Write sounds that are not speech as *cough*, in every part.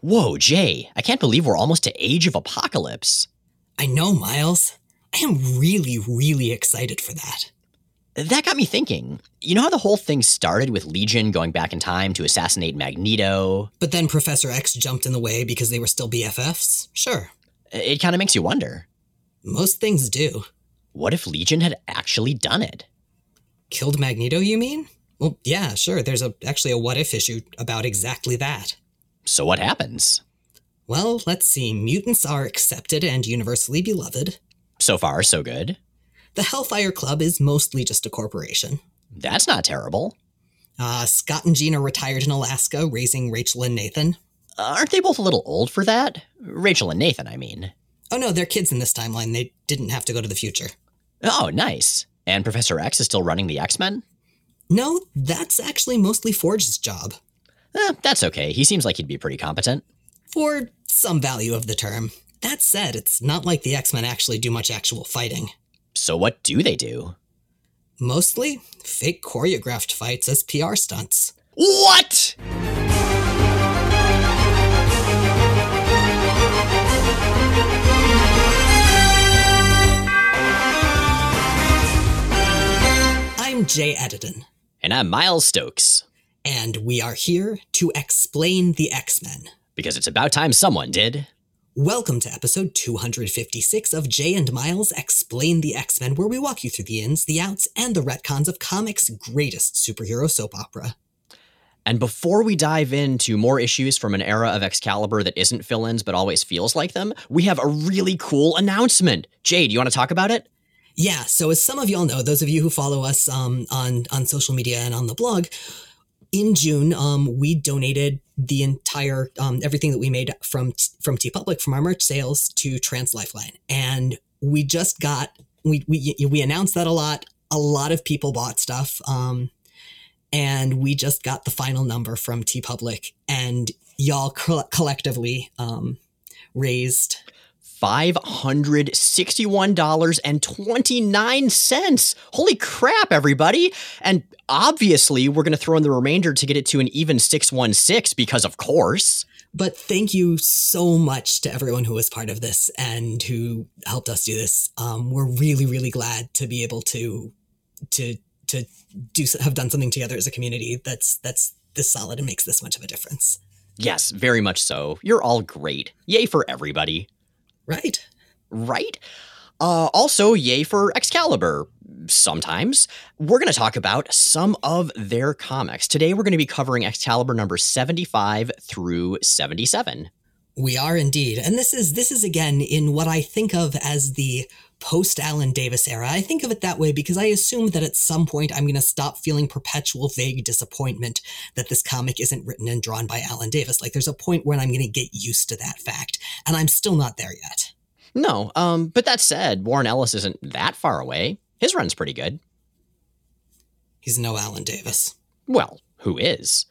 Whoa, Jay, I can't believe we're almost to Age of Apocalypse. I know, Miles. I am really, really excited for that. That got me thinking. You know how the whole thing started with Legion going back in time to assassinate Magneto? But then Professor X jumped in the way because they were still BFFs? Sure. It kind of makes you wonder. Most things do. What if Legion had actually done it? Killed Magneto, you mean? Well, yeah, sure. There's a, actually a what if issue about exactly that. So what happens? Well, let's see. Mutants are accepted and universally beloved. So far, so good. The Hellfire Club is mostly just a corporation. That's not terrible. Uh, Scott and Jean are retired in Alaska, raising Rachel and Nathan. Aren't they both a little old for that? Rachel and Nathan, I mean. Oh no, they're kids in this timeline. They didn't have to go to the future. Oh, nice. And Professor X is still running the X Men? No, that's actually mostly Forge's job. Eh, that's okay. He seems like he'd be pretty competent. For some value of the term. That said, it's not like the X Men actually do much actual fighting. So, what do they do? Mostly fake choreographed fights as PR stunts. What? I'm Jay Edidin. And I'm Miles Stokes. And we are here to explain the X Men. Because it's about time someone did. Welcome to episode 256 of Jay and Miles Explain the X Men, where we walk you through the ins, the outs, and the retcons of comics' greatest superhero soap opera. And before we dive into more issues from an era of Excalibur that isn't fill ins but always feels like them, we have a really cool announcement. Jay, do you want to talk about it? Yeah, so as some of y'all know, those of you who follow us um, on on social media and on the blog, in June, um, we donated the entire um, everything that we made from from TeePublic from our merch sales to Trans Lifeline, and we just got we we we announced that a lot. A lot of people bought stuff, um, and we just got the final number from TeePublic, and y'all co- collectively um, raised $561.29. Holy crap, everybody. And obviously, we're going to throw in the remainder to get it to an even 616 because, of course. But thank you so much to everyone who was part of this and who helped us do this. Um, we're really, really glad to be able to to to do have done something together as a community that's that's this solid and makes this much of a difference. Yes, very much so. You're all great. Yay for everybody. Right. Right? Uh, also, yay for Excalibur. Sometimes. We're going to talk about some of their comics. Today, we're going to be covering Excalibur number 75 through 77. We are indeed. And this is this is again in what I think of as the post Alan Davis era. I think of it that way because I assume that at some point I'm going to stop feeling perpetual vague disappointment that this comic isn't written and drawn by Alan Davis. Like there's a point when I'm going to get used to that fact, and I'm still not there yet. No, um, but that said, Warren Ellis isn't that far away. His run's pretty good. He's no Alan Davis. Well, who is?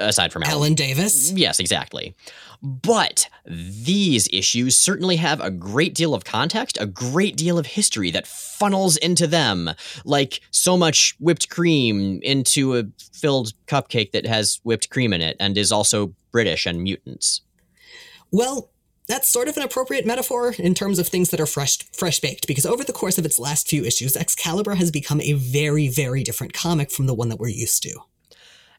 Aside from Alan, Alan Davis? Yes, exactly. But these issues certainly have a great deal of context, a great deal of history that funnels into them, like so much whipped cream into a filled cupcake that has whipped cream in it and is also British and mutants. Well, that's sort of an appropriate metaphor in terms of things that are fresh fresh baked because over the course of its last few issues excalibur has become a very very different comic from the one that we're used to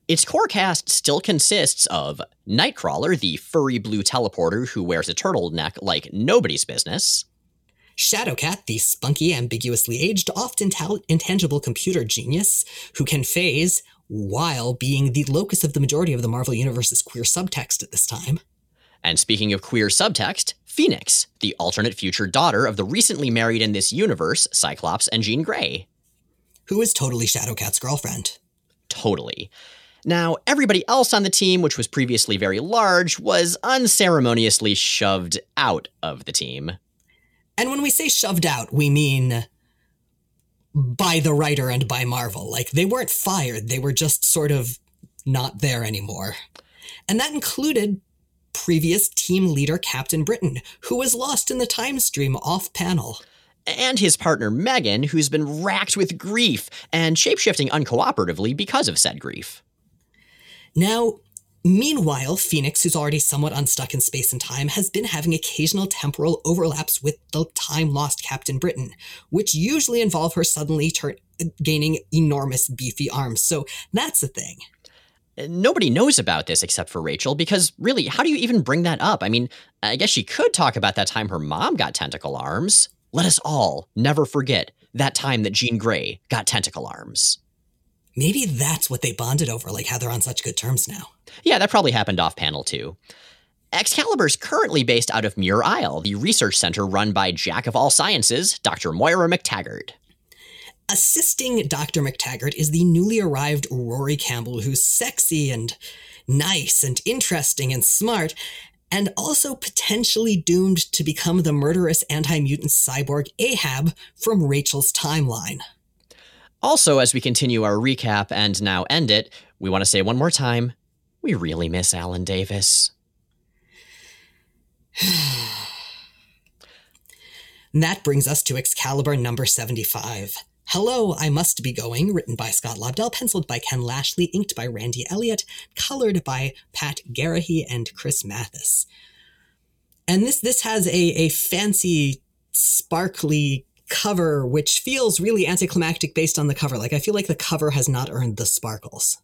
its core cast still consists of Nightcrawler, the furry blue teleporter who wears a turtleneck like nobody's business. Shadowcat, the spunky, ambiguously aged, often ta- intangible computer genius who can phase while being the locus of the majority of the Marvel Universe's queer subtext at this time. And speaking of queer subtext, Phoenix, the alternate future daughter of the recently married in this universe Cyclops and Jean Grey. Who is totally Shadowcat's girlfriend. Totally. Now, everybody else on the team, which was previously very large, was unceremoniously shoved out of the team. And when we say shoved out, we mean by the writer and by Marvel. Like, they weren't fired, they were just sort of not there anymore. And that included previous team leader Captain Britain, who was lost in the time stream off panel and his partner Megan, who's been racked with grief and shapeshifting uncooperatively because of said grief. Now, Meanwhile, Phoenix, who's already somewhat unstuck in space and time, has been having occasional temporal overlaps with the time lost Captain Britain, which usually involve her suddenly gaining enormous, beefy arms. So that's a thing. Uh, nobody knows about this except for Rachel because really, how do you even bring that up? I mean, I guess she could talk about that time her mom got tentacle arms. Let us all never forget that time that Jean Grey got tentacle arms. Maybe that's what they bonded over, like how they're on such good terms now. Yeah, that probably happened off panel too. Excalibur is currently based out of Muir Isle, the research center run by Jack of all sciences, Dr. Moira McTaggart. Assisting Dr. McTaggart is the newly arrived Rory Campbell, who's sexy and nice and interesting and smart, and also potentially doomed to become the murderous anti mutant cyborg Ahab from Rachel's timeline. Also, as we continue our recap and now end it, we want to say one more time we really miss Alan Davis. *sighs* that brings us to Excalibur number 75. Hello, I Must Be Going, written by Scott Lobdell, penciled by Ken Lashley, inked by Randy Elliott, colored by Pat Garrahy and Chris Matthys. And this this has a, a fancy, sparkly cover, which feels really anticlimactic based on the cover. Like I feel like the cover has not earned the sparkles.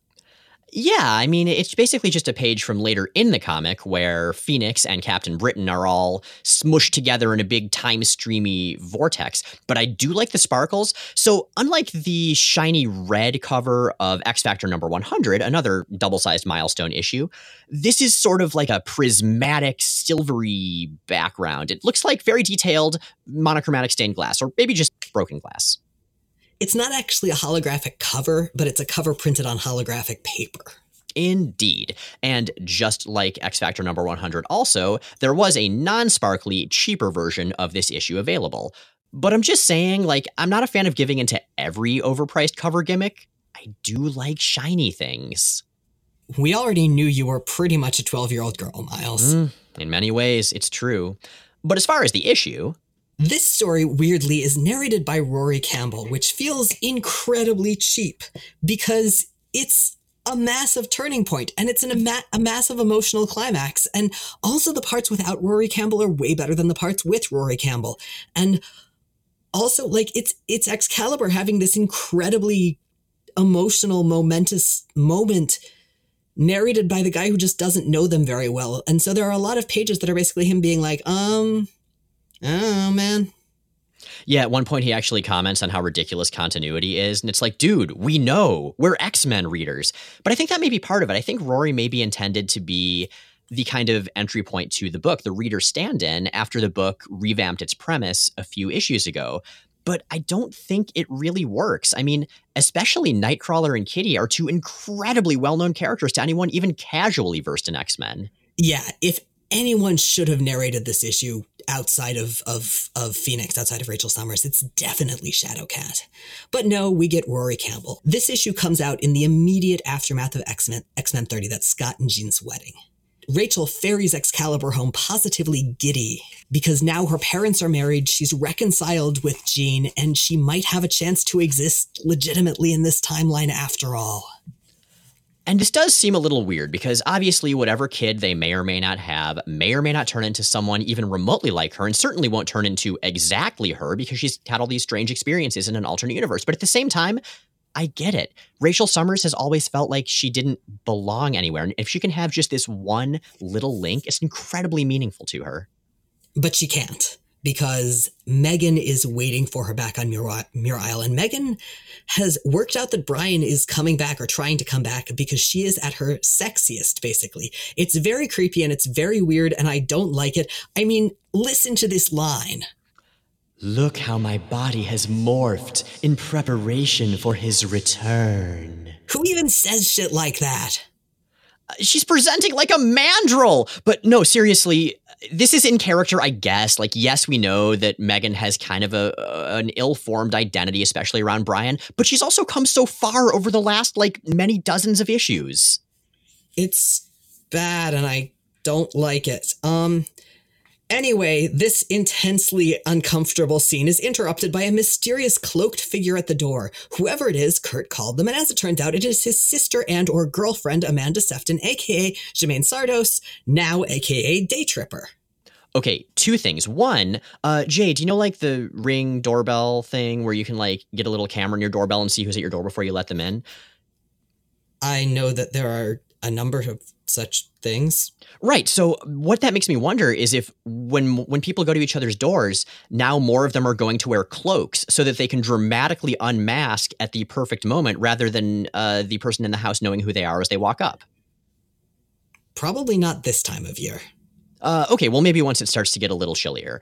Yeah, I mean, it's basically just a page from later in the comic where Phoenix and Captain Britain are all smushed together in a big time streamy vortex. But I do like the sparkles. So, unlike the shiny red cover of X Factor number 100, another double sized milestone issue, this is sort of like a prismatic, silvery background. It looks like very detailed monochromatic stained glass, or maybe just broken glass it's not actually a holographic cover, but it's a cover printed on holographic paper. Indeed. And just like X Factor number 100, also, there was a non sparkly, cheaper version of this issue available. But I'm just saying, like, I'm not a fan of giving into every overpriced cover gimmick. I do like shiny things. We already knew you were pretty much a 12 year old girl, Miles. Mm, in many ways, it's true. But as far as the issue, this story, weirdly, is narrated by Rory Campbell, which feels incredibly cheap because it's a massive turning point and it's an, a, ma- a massive emotional climax. And also, the parts without Rory Campbell are way better than the parts with Rory Campbell. And also, like, it's, it's Excalibur having this incredibly emotional, momentous moment narrated by the guy who just doesn't know them very well. And so there are a lot of pages that are basically him being like, um, Oh, man. Yeah, at one point he actually comments on how ridiculous continuity is, and it's like, dude, we know we're X Men readers. But I think that may be part of it. I think Rory may be intended to be the kind of entry point to the book, the reader stand in after the book revamped its premise a few issues ago. But I don't think it really works. I mean, especially Nightcrawler and Kitty are two incredibly well known characters to anyone even casually versed in X Men. Yeah, if anyone should have narrated this issue outside of, of, of Phoenix, outside of Rachel Summers, it's definitely Shadowcat. But no, we get Rory Campbell. This issue comes out in the immediate aftermath of X-Men, X-Men 30, that's Scott and Jean's wedding. Rachel ferries Excalibur home positively giddy because now her parents are married, she's reconciled with Jean, and she might have a chance to exist legitimately in this timeline after all. And this does seem a little weird because obviously, whatever kid they may or may not have may or may not turn into someone even remotely like her, and certainly won't turn into exactly her because she's had all these strange experiences in an alternate universe. But at the same time, I get it. Rachel Summers has always felt like she didn't belong anywhere. And if she can have just this one little link, it's incredibly meaningful to her. But she can't because Megan is waiting for her back on Muir, Muir Isle. And Megan has worked out that Brian is coming back or trying to come back because she is at her sexiest, basically. It's very creepy and it's very weird, and I don't like it. I mean, listen to this line. Look how my body has morphed in preparation for his return. Who even says shit like that? She's presenting like a mandrill. But no, seriously, this is in character, I guess. Like, yes, we know that Megan has kind of a an ill-formed identity, especially around Brian, but she's also come so far over the last like many dozens of issues. It's bad, and I don't like it. Um, Anyway, this intensely uncomfortable scene is interrupted by a mysterious cloaked figure at the door. Whoever it is, Kurt called them, and as it turns out, it is his sister and or girlfriend, Amanda Sefton, aka Jimaine Szardos, now aka Day Tripper. Okay, two things. One, uh, Jay, do you know like the ring doorbell thing where you can like get a little camera in your doorbell and see who's at your door before you let them in? I know that there are a number of such things. Right. So what that makes me wonder is if when when people go to each other's doors, now more of them are going to wear cloaks so that they can dramatically unmask at the perfect moment rather than uh, the person in the house knowing who they are as they walk up. Probably not this time of year. Uh, okay, well maybe once it starts to get a little chillier.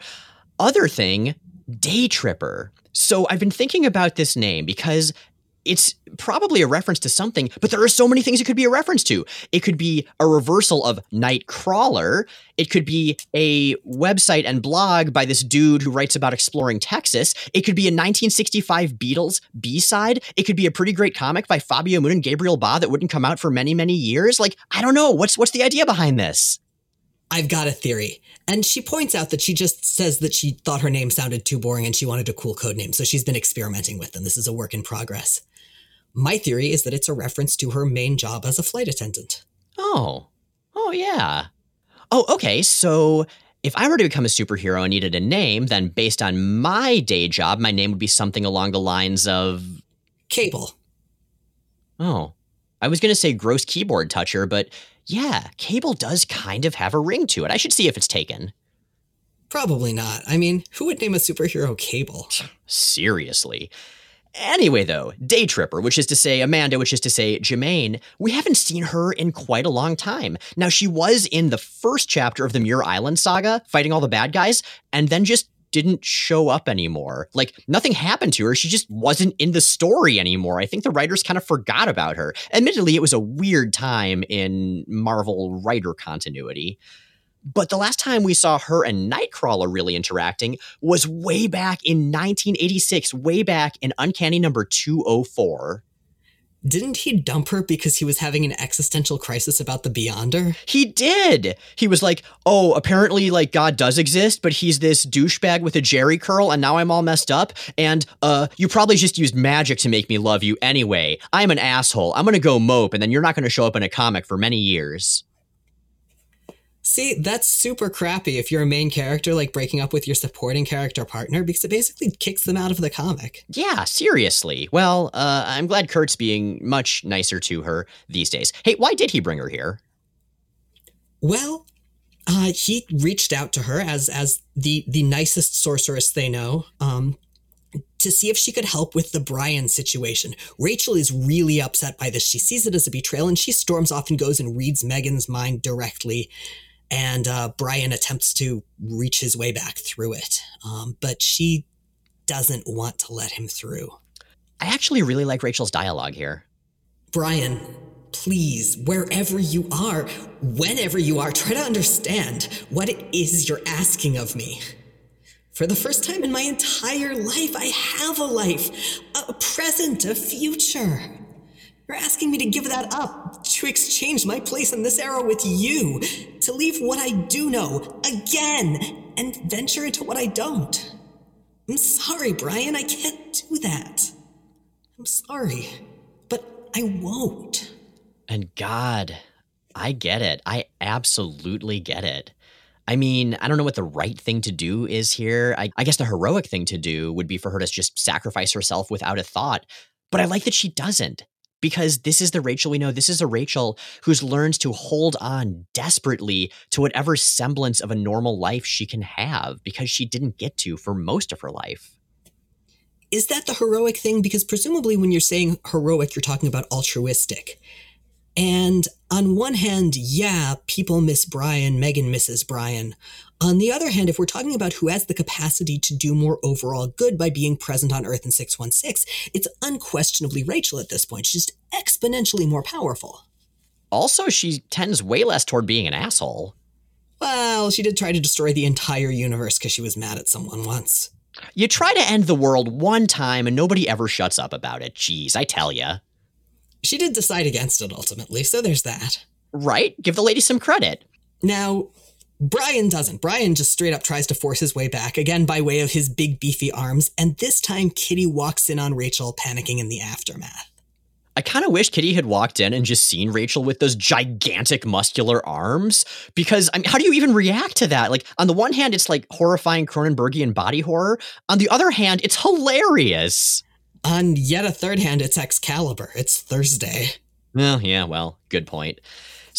Other thing, Day Tripper. So I've been thinking about this name because it's probably a reference to something, but there are so many things it could be a reference to. It could be a reversal of Nightcrawler. It could be a website and blog by this dude who writes about exploring Texas. It could be a 1965 Beatles B side. It could be a pretty great comic by Fabio Moon and Gabriel Ba that wouldn't come out for many, many years. Like, I don't know. What's what's the idea behind this? I've got a theory. And she points out that she just says that she thought her name sounded too boring and she wanted a cool code name. So she's been experimenting with them. This is a work in progress. My theory is that it's a reference to her main job as a flight attendant. Oh. Oh, yeah. Oh, okay. So if I were to become a superhero and needed a name, then based on my day job, my name would be something along the lines of Cable. Oh. I was going to say gross keyboard toucher, but yeah, Cable does kind of have a ring to it. I should see if it's taken. Probably not. I mean, who would name a superhero Cable? Seriously. Anyway, though, Day Tripper, which is to say Amanda, which is to say Jimaine, we haven't seen her in quite a long time. Now, she was in the first chapter of the Muir Island saga, fighting all the bad guys, and then just didn't show up anymore. Like, nothing happened to her. She just wasn't in the story anymore. I think the writers kind of forgot about her. Admittedly, it was a weird time in Marvel writer continuity. But the last time we saw her and Nightcrawler really interacting was way back in 1986, way back in Uncanny number 204. Didn't he dump her because he was having an existential crisis about the Beyonder? He did. He was like, "Oh, apparently like God does exist, but he's this douchebag with a jerry curl and now I'm all messed up and uh you probably just used magic to make me love you anyway. I'm an asshole. I'm going to go mope and then you're not going to show up in a comic for many years." See, that's super crappy if you're a main character, like breaking up with your supporting character partner, because it basically kicks them out of the comic. Yeah, seriously. Well, uh, I'm glad Kurt's being much nicer to her these days. Hey, why did he bring her here? Well, uh, he reached out to her as as the the nicest sorceress they know. Um, to see if she could help with the Brian situation. Rachel is really upset by this. She sees it as a betrayal and she storms off and goes and reads Megan's mind directly and uh, Brian attempts to reach his way back through it, um, but she doesn't want to let him through. I actually really like Rachel's dialogue here. Brian, please, wherever you are, whenever you are, try to understand what it is you're asking of me. For the first time in my entire life, I have a life, a present, a future. You're asking me to give that up, to exchange my place in this era with you, to leave what I do know again and venture into what I don't. I'm sorry, Brian, I can't do that. I'm sorry, but I won't. And God, I get it. I absolutely get it. I mean, I don't know what the right thing to do is here. I, I, guess the heroic thing to do would be for her to just sacrifice herself without a thought. But I like that she doesn't because this is the Rachel we know. This is a Rachel who's learned to hold on desperately to whatever semblance of a normal life she can have because she didn't get to for most of her life. Is that the heroic thing? Because presumably, when you're saying heroic, you're talking about altruistic. And on one hand, yeah, people miss Brian, Megan misses Brian. On the other hand, if we're talking about who has the capacity to do more overall good by being present on Earth in 616, it's unquestionably Rachel at this point. She's just exponentially more powerful. Also, she tends way less toward being an asshole. Well, she did try to destroy the entire universe because she was mad at someone once. You try to end the world one time and nobody ever shuts up about it. Jeez, I tell ya. She did decide against it ultimately, so there's that. Right? Give the lady some credit. Now, Brian doesn't. Brian just straight up tries to force his way back, again by way of his big beefy arms, and this time Kitty walks in on Rachel, panicking in the aftermath. I kind of wish Kitty had walked in and just seen Rachel with those gigantic muscular arms because I mean, how do you even react to that? Like, on the one hand, it's like horrifying Cronenbergian body horror. On the other hand, it's hilarious. On yet a third hand, it's Excalibur. It's Thursday. Well, yeah, well, good point.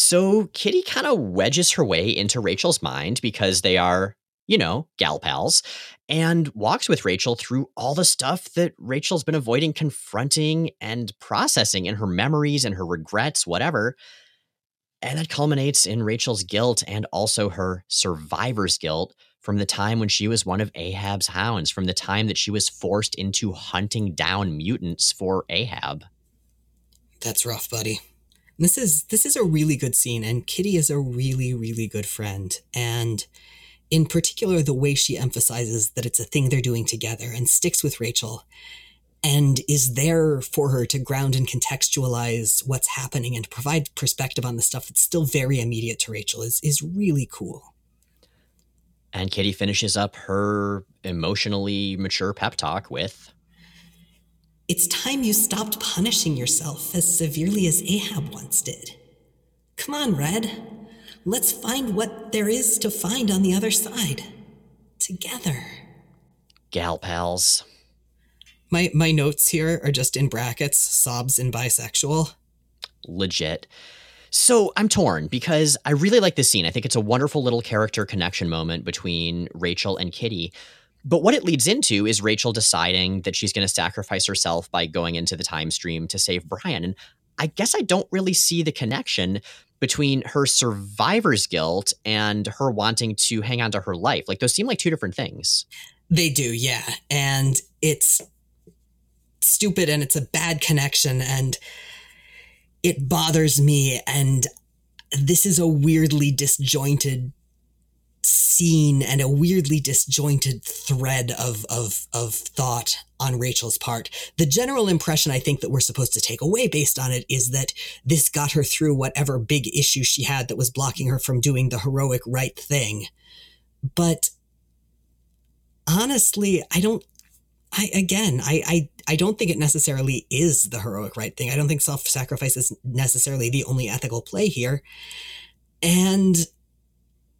So Kitty kind of wedges her way into Rachel's mind because they are, you know, gal pals, and walks with Rachel through all the stuff that Rachel's been avoiding confronting and processing in her memories and her regrets, whatever. And that culminates in Rachel's guilt and also her survivor's guilt from the time when she was one of Ahab's hounds, from the time that she was forced into hunting down mutants for Ahab. That's rough, buddy. This is this is a really good scene, and Kitty is a really really good friend, and in particular the way she emphasizes that it's a thing they're doing together and sticks with Rachel and is there for her to ground and contextualize what's happening and provide perspective on the stuff that's still very immediate to Rachel is is really cool. And Kitty finishes up her emotionally mature pep talk with it's time you stopped punishing yourself as severely as Ahab once did. Come on, Red. Let's find what there is to find on the other side. Together. Gal pals. My my notes here are just in brackets, sobs and bisexual. Legit. So I'm torn because I really like this scene. I think it's a wonderful little character connection moment between Rachel and Kitty. But what it leads into is Rachel deciding that she's going to sacrifice herself by going into the time stream to save Brian. And I guess I don't really see the connection between her survivor's guilt and her wanting to hang on to her life. Like those seem like two different things. They do, yeah. And it's stupid and it's a bad connection and it bothers me. And this is a weirdly disjointed scene and a weirdly disjointed thread of, of, of thought on Rachel's part. The general impression I think that we're supposed to take away based on it is that this got her through whatever big issue she had that was blocking her from doing the heroic right thing. But honestly, I don't I again, I, I I don't think it necessarily is the heroic right thing. I don't think self-sacrifice is necessarily the only ethical play here. And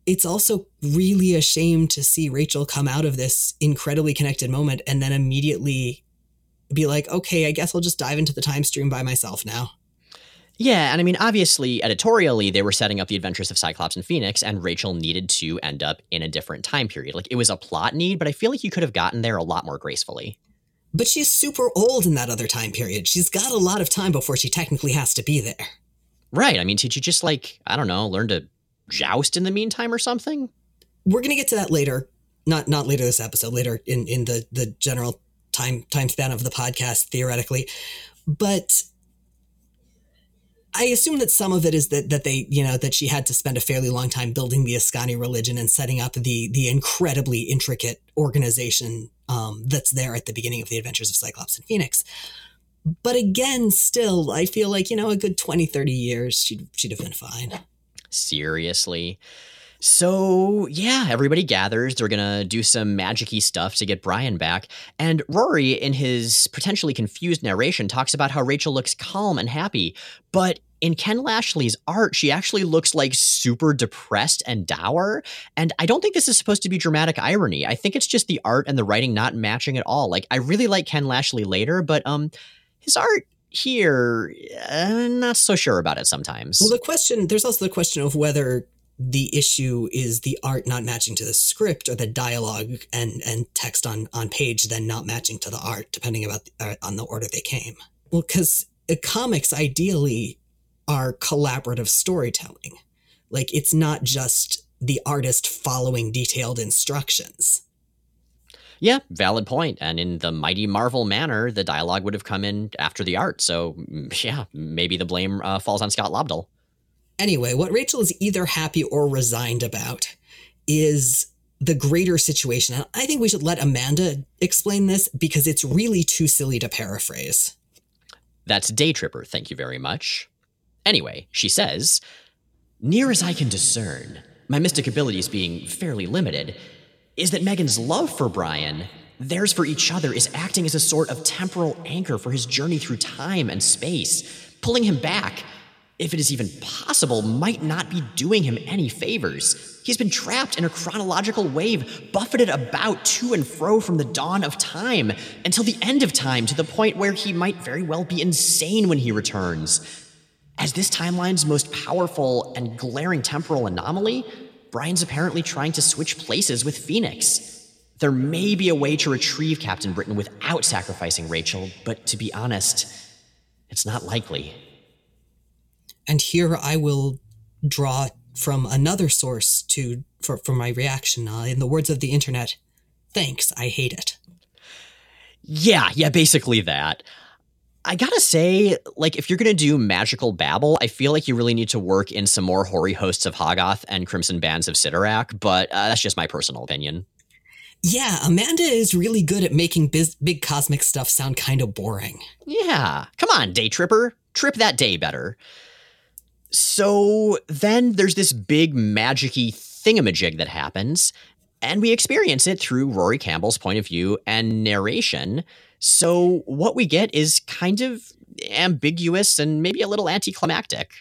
it's also really a shame to see Rachel come out of this incredibly connected moment and then immediately be like, okay, I guess I'll just dive into the time stream by myself now. Yeah, and I mean, obviously, editorially, they were setting up the adventures of Cyclops and Phoenix, and Rachel needed to end up in a different time period. Like, it was a plot need, but I feel like you could have gotten there a lot more gracefully. But she's super old in that other time period. She's got a lot of time before she technically has to be there. Right. I mean, did you just, like, I don't know, learn to joust in the meantime or something? We're gonna get to that later. Not not later this episode, later in, in the the general time time span of the podcast, theoretically. But I assume that some of it is that that they, you know, that she had to spend a fairly long time building the Askani religion and setting up the the incredibly intricate organization um, that's there at the beginning of the adventures of Cyclops and Phoenix. But again, still, I feel like, you know, a good 20, 30 years, she'd, she'd have been fine. Seriously. So, yeah, everybody gathers. They're going to do some magicy stuff to get Brian back. And Rory, in his potentially confused narration, talks about how Rachel looks calm and happy. But in Ken Lashley's art, she actually looks like super depressed and dour. And I don't think this is supposed to be dramatic irony. I think it's just the art and the writing not matching at all. Like, I really like Ken Lashley later, but um, his art here, I'm not so sure about it sometimes. Well, the question there's also the question of whether the issue is the art not matching to the script or the dialogue and and text on on page then not matching to the art depending about the, uh, on the order they came. Well because comics ideally are collaborative storytelling. Like it's not just the artist following detailed instructions yeah, valid point. And in the mighty Marvel manner, the dialogue would have come in after the art. So, mm, *laughs* yeah, maybe the blame uh, falls on Scott Lobdell. Anyway, what Rachel is either happy or resigned about is the greater situation. And I think we should let Amanda explain this because it's really too silly to paraphrase. That's Day Tripper, thank you very much. Anyway, she says, Near as I can discern, my mystic abilities being fairly limited, is that Megan's love for Brian, theirs for each other, is acting as a sort of temporal anchor for his journey through time and space, pulling him back, if it is even possible, might not be doing him any favors. He's been trapped in a chronological wave, buffeted about to and fro from the dawn of time until the end of time, to the point where he might very well be insane when he returns. As this timeline's most powerful and glaring temporal anomaly, Brian's apparently trying to switch places with Phoenix. There may be a way to retrieve Captain Britain without sacrificing Rachel, but to be honest, it's not likely. And here I will draw from another source to for, for my reaction. Uh, in the words of the internet, thanks, I hate it. Yeah, yeah, basically that. I gotta say, like, if you're gonna do magical babble, I feel like you really need to work in some more hoary hosts of Hoggoth and Crimson Bands of Cyttorak, but uh, that's just my personal opinion. Yeah, Amanda is really good at making biz- big cosmic stuff sound kind of boring. Yeah, come on, Day Tripper. Trip that day better. So then there's this big magicy thingamajig that happens, and we experience it through Rory Campbell's point of view and narration. So what we get is kind of ambiguous and maybe a little anticlimactic.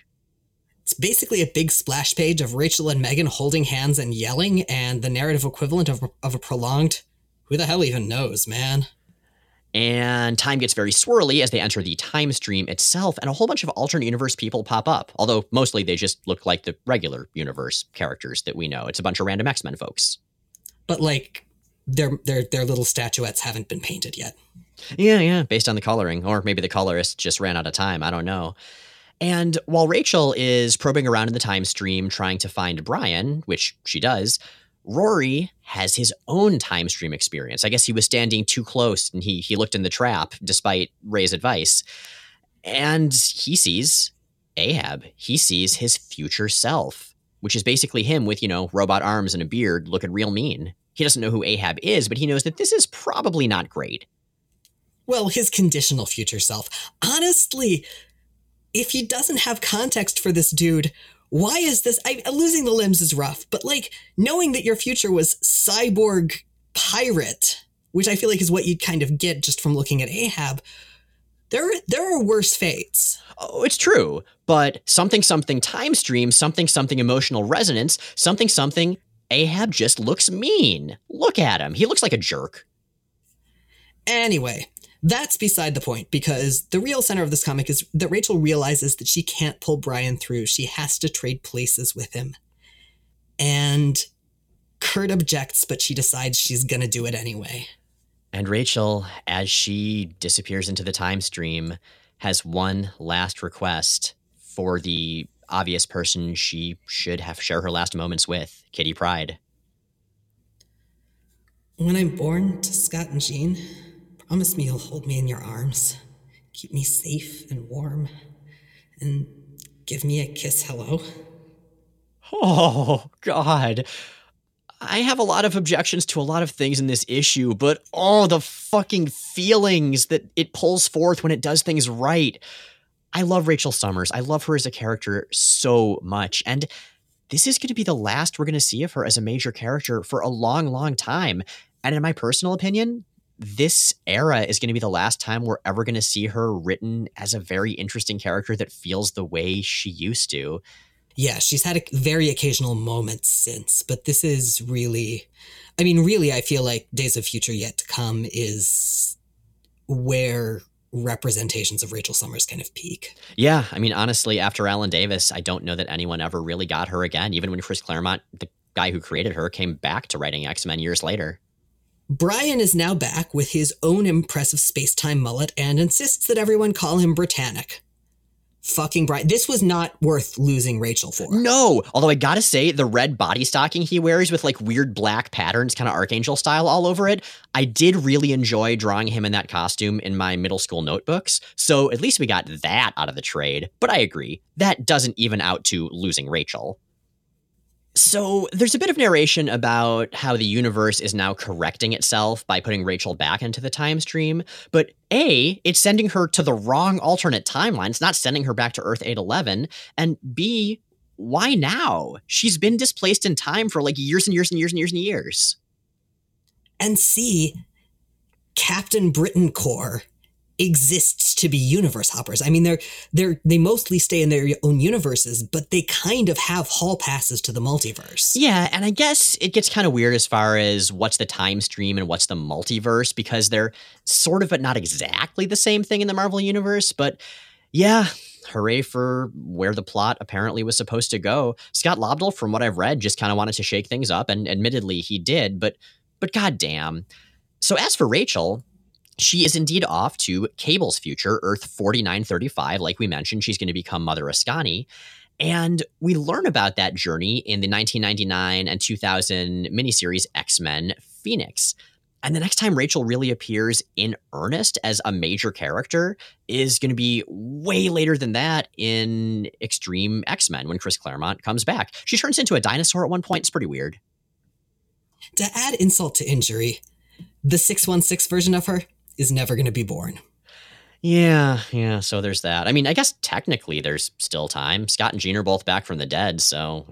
It's basically a big splash page of Rachel and Megan holding hands and yelling, and the narrative equivalent of, of a prolonged, who the hell even knows, man? And time gets very swirly as they enter the time stream itself, and a whole bunch of alternate universe people pop up. Although mostly they just look like the regular universe characters that we know. It's a bunch of random X Men folks. But like their their their little statuettes haven't been painted yet. Yeah, yeah, based on the coloring, or maybe the colorist just ran out of time. I don't know. And while Rachel is probing around in the time stream trying to find Brian, which she does, Rory has his own time stream experience. I guess he was standing too close and he he looked in the trap despite Ray's advice. And he sees Ahab. He sees his future self, which is basically him with, you know, robot arms and a beard looking real mean. He doesn't know who Ahab is, but he knows that this is probably not great. Well, his conditional future self. Honestly, if he doesn't have context for this dude, why is this? I, losing the limbs is rough, but like knowing that your future was cyborg pirate, which I feel like is what you'd kind of get just from looking at Ahab. There, there are worse fates. Oh, it's true, but something something time stream, something something emotional resonance, something something Ahab just looks mean. Look at him. He looks like a jerk. Anyway, that's beside the point because the real center of this comic is that Rachel realizes that she can't pull Brian through. She has to trade places with him. And Kurt objects, but she decides she's going to do it anyway. And Rachel, as she disappears into the time stream, has one last request for the obvious person she should have share her last moments with, Kitty Pryde. When I'm born to Scott and Jean, Promise me you'll hold me in your arms, keep me safe and warm, and give me a kiss hello. Oh, God. I have a lot of objections to a lot of things in this issue, but oh, the fucking feelings that it pulls forth when it does things right. I love Rachel Summers. I love her as a character so much. And this is going to be the last we're going to see of her as a major character for a long, long time. And in my personal opinion, this era is going to be the last time we're ever going to see her written as a very interesting character that feels the way she used to. Yeah, she's had a very occasional moments since, but this is really, I mean, really, I feel like Days of Future Yet to Come is where representations of Rachel Summers kind of peak. Yeah, I mean, honestly, after Alan Davis, I don't know that anyone ever really got her again, even when Chris Claremont, the guy who created her, came back to writing X Men years later. Brian is now back with his own impressive space time mullet and insists that everyone call him Britannic. Fucking Brian. This was not worth losing Rachel for. No, although I gotta say, the red body stocking he wears with like weird black patterns, kind of Archangel style all over it, I did really enjoy drawing him in that costume in my middle school notebooks. So at least we got that out of the trade. But I agree, that doesn't even out to losing Rachel. So there's a bit of narration about how the universe is now correcting itself by putting Rachel back into the time stream. But A, it's sending her to the wrong alternate timeline. It's not sending her back to Earth 811. And B, why now? She's been displaced in time for like years and years and years and years and years. And C, Captain Britain Corps exists to be universe hoppers. I mean, they're they're they mostly stay in their own universes, but they kind of have hall passes to the multiverse. Yeah, and I guess it gets kind of weird as far as what's the time stream and what's the multiverse because they're sort of but not exactly the same thing in the Marvel universe, but yeah, hooray for where the plot apparently was supposed to go. Scott Lobdell, from what I've read, just kind of wanted to shake things up, and admittedly he did, but but goddamn. So as for Rachel, she is indeed off to Cable's future, Earth 4935. Like we mentioned, she's going to become Mother Askani. And we learn about that journey in the 1999 and 2000 miniseries X Men Phoenix. And the next time Rachel really appears in earnest as a major character is going to be way later than that in Extreme X Men when Chris Claremont comes back. She turns into a dinosaur at one point. It's pretty weird. To add insult to injury, the 616 version of her is never going to be born. Yeah, yeah. So there's that. I mean, I guess technically there's still time. Scott and Jean are both back from the dead, so.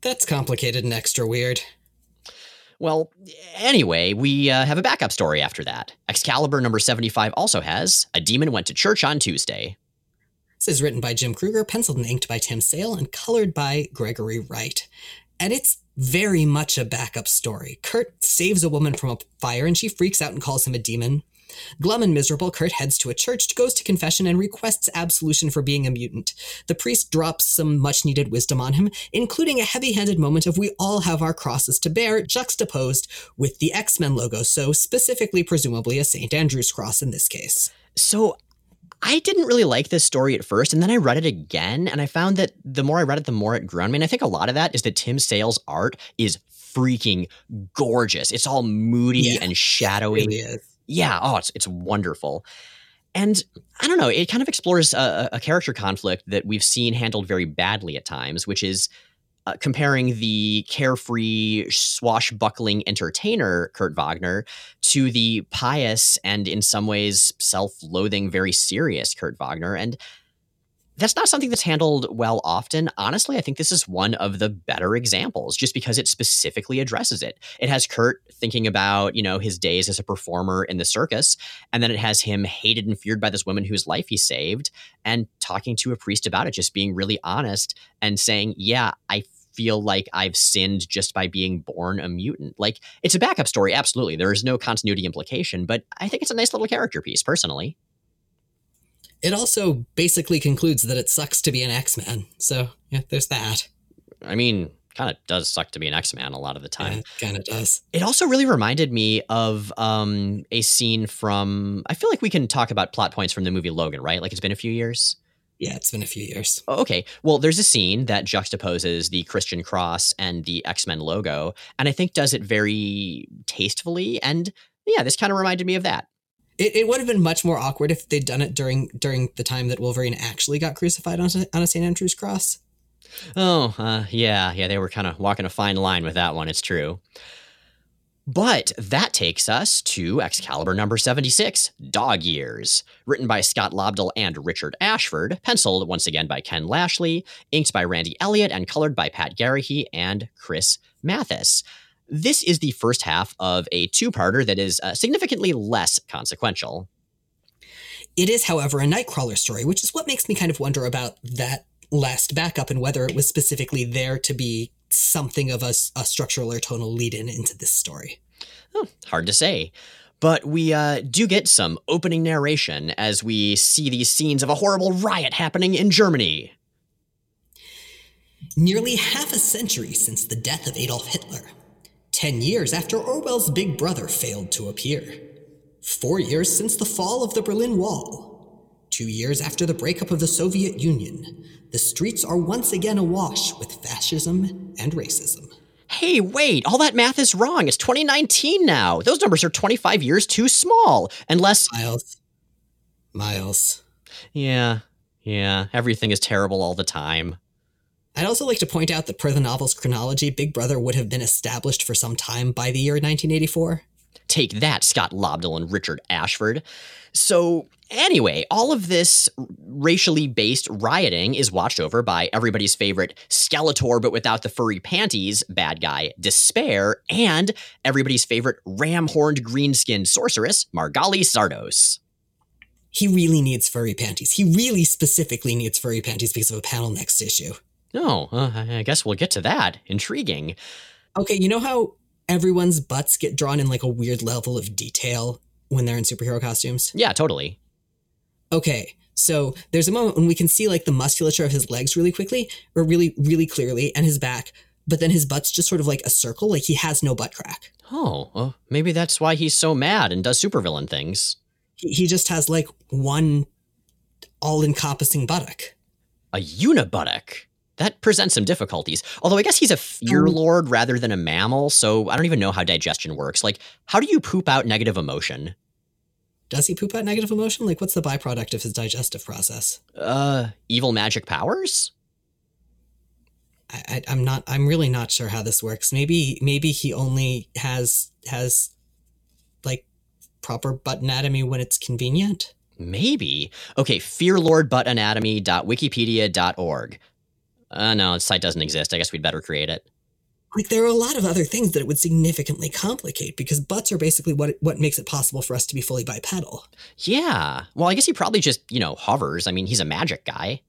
That's complicated and extra weird. Well, anyway, we uh, have a backup story after that. Excalibur number 75 also has A Demon Went to Church on Tuesday. This is written by Jim Krueger, penciled and inked by Tim Sale, and colored by Gregory Wright. And it's very much a backup story. Kurt saves a woman from a fire and she freaks out and calls him a demon. Glum and miserable, Kurt heads to a church, goes to confession, and requests absolution for being a mutant. The priest drops some much needed wisdom on him, including a heavy handed moment of we all have our crosses to bear, juxtaposed with the X Men logo, so specifically, presumably, a St. Andrew's cross in this case. So I didn't really like this story at first, and then I read it again, and I found that the more I read it, the more it grew on me. And I think a lot of that is that Tim Sale's art is freaking gorgeous. It's all moody yeah, and shadowy. Really yeah, oh, it's it's wonderful. And I don't know, it kind of explores a, a character conflict that we've seen handled very badly at times, which is uh, comparing the carefree, swashbuckling entertainer Kurt Wagner to the pious and in some ways self-loathing, very serious Kurt Wagner. And that's not something that's handled well often. Honestly, I think this is one of the better examples just because it specifically addresses it. It has Kurt thinking about, you know, his days as a performer in the circus, and then it has him hated and feared by this woman whose life he saved and talking to a priest about it, just being really honest and saying, "Yeah, I feel like I've sinned just by being born a mutant." Like, it's a backup story, absolutely. There is no continuity implication, but I think it's a nice little character piece personally it also basically concludes that it sucks to be an X-Man. So yeah, there's that. I mean, kind of does suck to be an X-Man a lot of the time. Yeah, kind of does. It also really reminded me of um, a scene from. I feel like we can talk about plot points from the movie Logan, right? Like it's been a few years. Yeah, it's been a few years. Okay. Well, there's a scene that juxtaposes the Christian cross and the X Men logo, and I think does it very tastefully. And yeah, this kind of reminded me of that. It, it would have been much more awkward if they'd done it during during the time that Wolverine actually got crucified on, on a St. Andrew's cross. Oh, uh, yeah, yeah, they were kind of walking a fine line with that one. It's true. But that takes us to Excalibur number 76, Dog Years, written by Scott Lobdell and Richard Ashford, penciled once again by Ken Lashley, inked by Randy Elliott, and colored by Pat Garrahy and Chris Matthys. This is the first half of a two parter that is uh, significantly less consequential. It is, however, a Nightcrawler story, which is what makes me kind of wonder about that last backup and whether it was specifically there to be something of a, a structural or tonal lead in into this story. Oh, hard to say. But we uh, do get some opening narration as we see these scenes of a horrible riot happening in Germany. Nearly half a century since the death of Adolf Hitler, Ten years after Orwell's Big Brother failed to appear. Four years since the fall of the Berlin Wall. Two years after the breakup of the Soviet Union. The streets are once again awash with fascism and racism. Hey, wait, all that math is wrong. It's 2019 now. Those numbers are 25 years too small. Unless. Miles. Miles. Yeah, yeah. Everything is terrible all the time. I'd also like to point out that per the novel's chronology, Big Brother would have been established for some time by the year 1984. Take that, Scott Lobdell and Richard Ashford. So, anyway, all of this racially based rioting is watched over by everybody's favorite Skeletor, but without the furry panties, bad guy, Despair, and everybody's favorite ram horned green skinned sorceress, Margali Szardos. He really needs furry panties. He really specifically needs furry panties because of a panel next issue. Oh, uh, I guess we'll get to that. Intriguing. Okay, you know how everyone's butts get drawn in like a weird level of detail when they're in superhero costumes? Yeah, totally. Okay, so there's a moment when we can see like the musculature of his legs really quickly, or really, really clearly, and his back, but then his butt's just sort of like a circle, like he has no butt crack. Oh, well, maybe that's why he's so mad and does supervillain things. He, he just has like one all encompassing buttock. A unibuttock. That presents some difficulties. Although I guess he's a fear um, lord rather than a mammal, so I don't even know how digestion works. Like, how do you poop out negative emotion? Does he poop out negative emotion? Like, what's the byproduct of his digestive process? Uh, evil magic powers? I, I, I'm not. I'm really not sure how this works. Maybe, maybe he only has has like proper butt anatomy when it's convenient. Maybe. Okay, fearlordbuttanatomy.wikipedia.org. Uh, no, the site doesn't exist. I guess we'd better create it. Like there are a lot of other things that it would significantly complicate because butts are basically what what makes it possible for us to be fully bipedal. Yeah. Well, I guess he probably just, you know, hovers. I mean, he's a magic guy.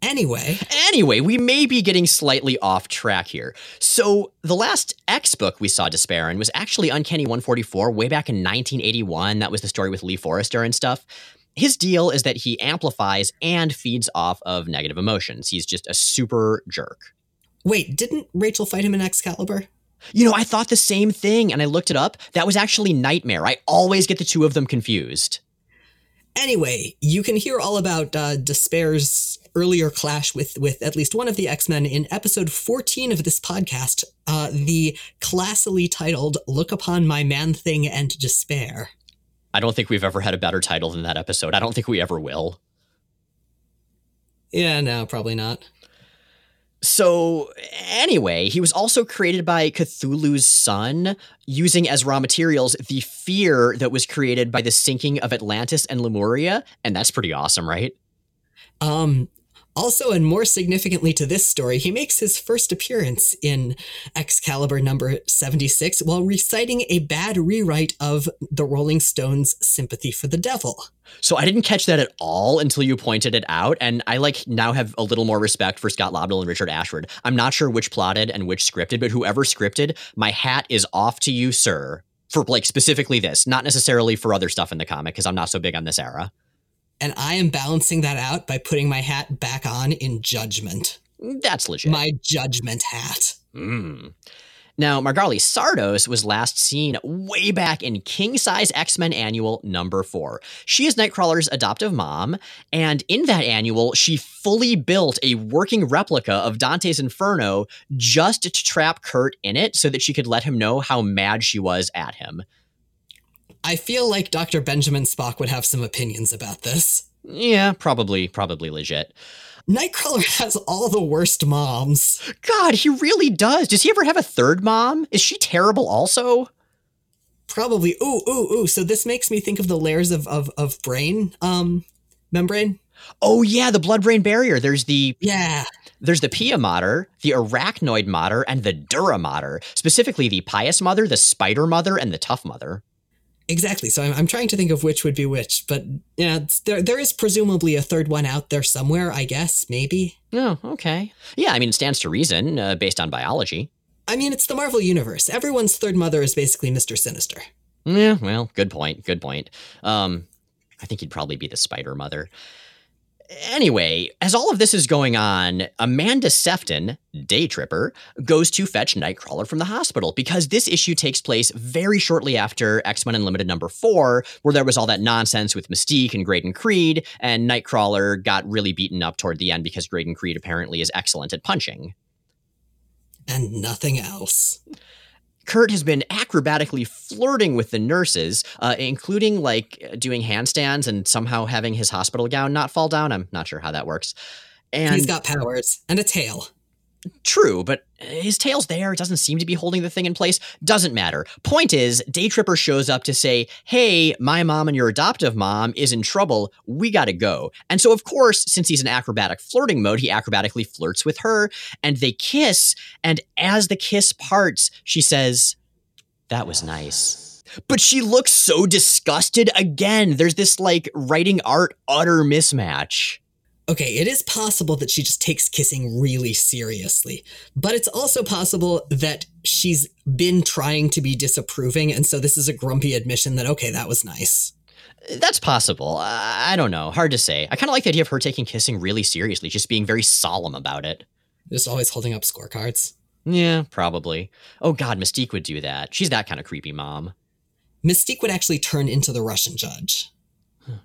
Anyway, Anyway, we may be getting slightly off track here. So, the last X book we saw D'Spayre in was actually Uncanny 144 way back in 1981. That was the story with Lee Forrester and stuff. His deal is that he amplifies and feeds off of negative emotions. He's just a super jerk. Wait, didn't Rachel fight him in Excalibur? You know, I thought the same thing and I looked it up. That was actually Nightmare. I always get the two of them confused. Anyway, you can hear all about uh, D'Spayre's earlier clash with with at least one of the X Men in episode 14 of this podcast, uh, the classily titled "Look Upon My Man Thing and Despair." I don't think we've ever had a better title than that episode. I don't think we ever will. Yeah, no, probably not. So, anyway, he was also created by Cthulhu's son, using as raw materials the fear that was created by the sinking of Atlantis and Lemuria. And that's pretty awesome, right? Um, also, and more significantly to this story, he makes his first appearance in Excalibur number 76 while reciting a bad rewrite of the Rolling Stones' Sympathy for the Devil. So, I didn't catch that at all until you pointed it out. And I like now have a little more respect for Scott Lobdell and Richard Ashford. I'm not sure which plotted and which scripted, but whoever scripted, my hat is off to you, sir. For like specifically this, not necessarily for other stuff in the comic, because I'm not so big on this era. And I am balancing that out by putting my hat back on in judgment. That's legit. My judgment hat. Mm. Now, Margali Szardos was last seen way back in King Size X Men Annual number four. She is Nightcrawler's adoptive mom, and in that annual, she fully built a working replica of Dante's Inferno just to trap Kurt in it so that she could let him know how mad she was at him. I feel like Dr. Benjamin Spock would have some opinions about this. Yeah, probably, probably legit. Nightcrawler has all the worst moms. God, he really does. Does he ever have a third mom? Is she terrible also? Probably. Ooh, ooh, ooh. So this makes me think of the layers of of, of brain um membrane. Oh yeah, the blood-brain barrier. There's the Yeah. There's the Pia Mater, the Arachnoid Mater, and the Dura Mater. Specifically, the Pious Mother, the Spider Mother, and the Tough Mother. Exactly. So I'm, I'm trying to think of which would be which, but yeah, it's- there there is presumably a third one out there somewhere. I guess maybe. Oh, okay. Yeah, I mean, it stands to reason uh, based on biology. I mean, it's the Marvel universe. Everyone's third mother is basically Mister Sinister. Yeah, well, good point. Good point. Um, I think he'd probably be the Spider Mother. Anyway, as all of this is going on, Amanda Sefton, Day Tripper, goes to fetch Nightcrawler from the hospital because this issue takes place very shortly after X Men Unlimited number four, where there was all that nonsense with Mystique and Graydon Creed, and Nightcrawler got really beaten up toward the end because Graydon Creed apparently is excellent at punching. And nothing else. Kurt has been acrobatically flirting with the nurses, uh, including like doing handstands and somehow having his hospital gown not fall down. I'm not sure how that works. And He's got powers and a tail. True, but his tail's there. It doesn't seem to be holding the thing in place. Doesn't matter. Point is, Day Tripper shows up to say, Hey, my mom and your adoptive mom is in trouble. We gotta go. And so, of course, since he's in acrobatic flirting mode, he acrobatically flirts with her and they kiss. And as the kiss parts, she says, That was nice. But she looks so disgusted again. There's this like writing art utter mismatch. Okay, it is possible that she just takes kissing really seriously, but it's also possible that she's been trying to be disapproving, and so this is a grumpy admission that, okay, that was nice. That's possible. I don't know. Hard to say. I kind of like the idea of her taking kissing really seriously, just being very solemn about it. Just always holding up scorecards. Yeah, probably. Oh god, Mystique would do that. She's that kind of creepy mom. Mystique would actually turn into the Russian judge.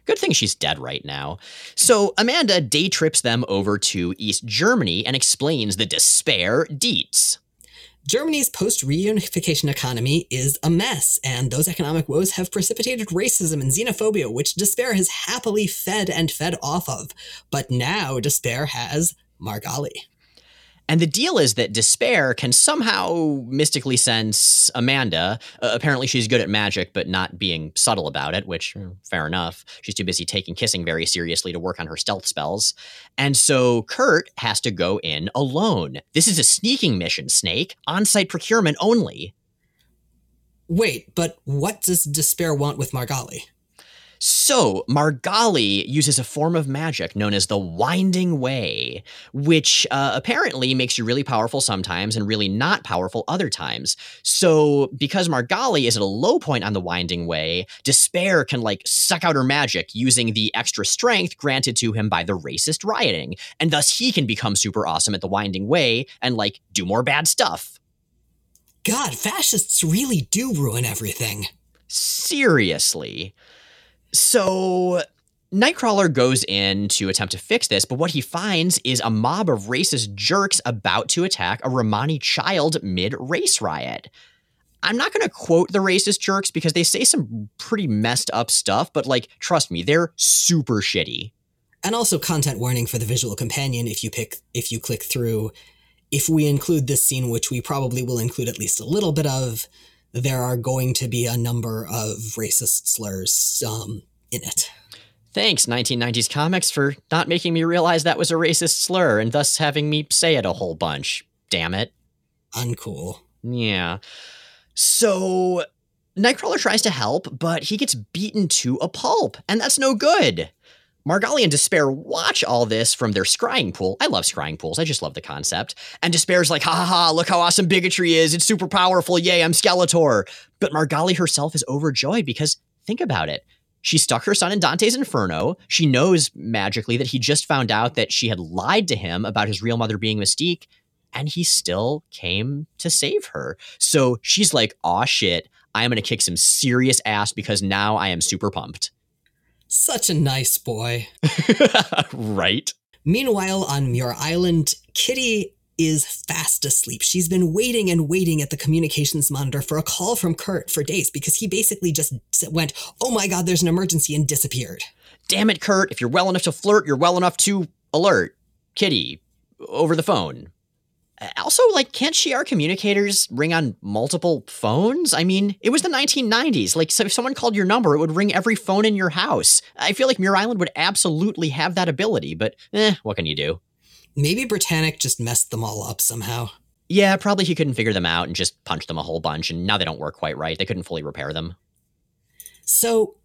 Good thing she's dead right now. So Amanda day trips them over to East Germany and explains the despair deets. Germany's post reunification economy is a mess, and those economic woes have precipitated racism and xenophobia, which D'Spayre has happily fed and fed off of. But now D'Spayre has Margali. And the deal is that D'Spayre can somehow mystically sense Amanda. Uh, apparently, she's good at magic, but not being subtle about it, which, mm, fair enough. She's too busy taking kissing very seriously to work on her stealth spells. And so Kurt has to go in alone. This is a sneaking mission, Snake, on site procurement only. Wait, but what does D'Spayre want with Margali? So, Margali uses a form of magic known as the Winding Way, which uh, apparently makes you really powerful sometimes and really not powerful other times. So, because Margali is at a low point on the Winding Way, D'Spayre can like suck out her magic using the extra strength granted to him by the racist rioting, and thus he can become super awesome at the Winding Way and like do more bad stuff. God, fascists really do ruin everything. Seriously. So Nightcrawler goes in to attempt to fix this, but what he finds is a mob of racist jerks about to attack a Romani child mid race riot. I'm not going to quote the racist jerks because they say some pretty messed up stuff, but like, trust me, they're super shitty. And also content warning for the visual companion if you pick if you click through. If we include this scene, which we probably will include at least a little bit of, there are going to be a number of racist slurs um, in it. Thanks, 1990s comics, for not making me realize that was a racist slur and thus having me say it a whole bunch. Damn it. Uncool. Yeah. So, Nightcrawler tries to help, but he gets beaten to a pulp, and that's no good. Margali and D'Spayre watch all this from their scrying pool. I love scrying pools. I just love the concept. And D'Spayre's like, ha ha ha, look how awesome bigotry is. It's super powerful. Yay, I'm Skeletor. But Margali herself is overjoyed because think about it. She stuck her son in Dante's Inferno. She knows magically that he just found out that she had lied to him about his real mother being Mystique, and he still came to save her. So she's like, aw shit, I am going to kick some serious ass because now I am super pumped. Such a nice boy. *laughs* right. Meanwhile, on Muir Island, Kitty is fast asleep. She's been waiting and waiting at the communications monitor for a call from Kurt for days because he basically just went, Oh my God, there's an emergency, and disappeared. Damn it, Kurt. If you're well enough to flirt, you're well enough to alert Kitty over the phone. Also, like, can't Shi'ar communicators ring on multiple phones? I mean, it was the 1990s. Like, so if someone called your number, it would ring every phone in your house. I feel like Muir Island would absolutely have that ability, but eh, what can you do? Maybe Britanic just messed them all up somehow. Yeah, probably he couldn't figure them out and just punched them a whole bunch, and now they don't work quite right. They couldn't fully repair them. So,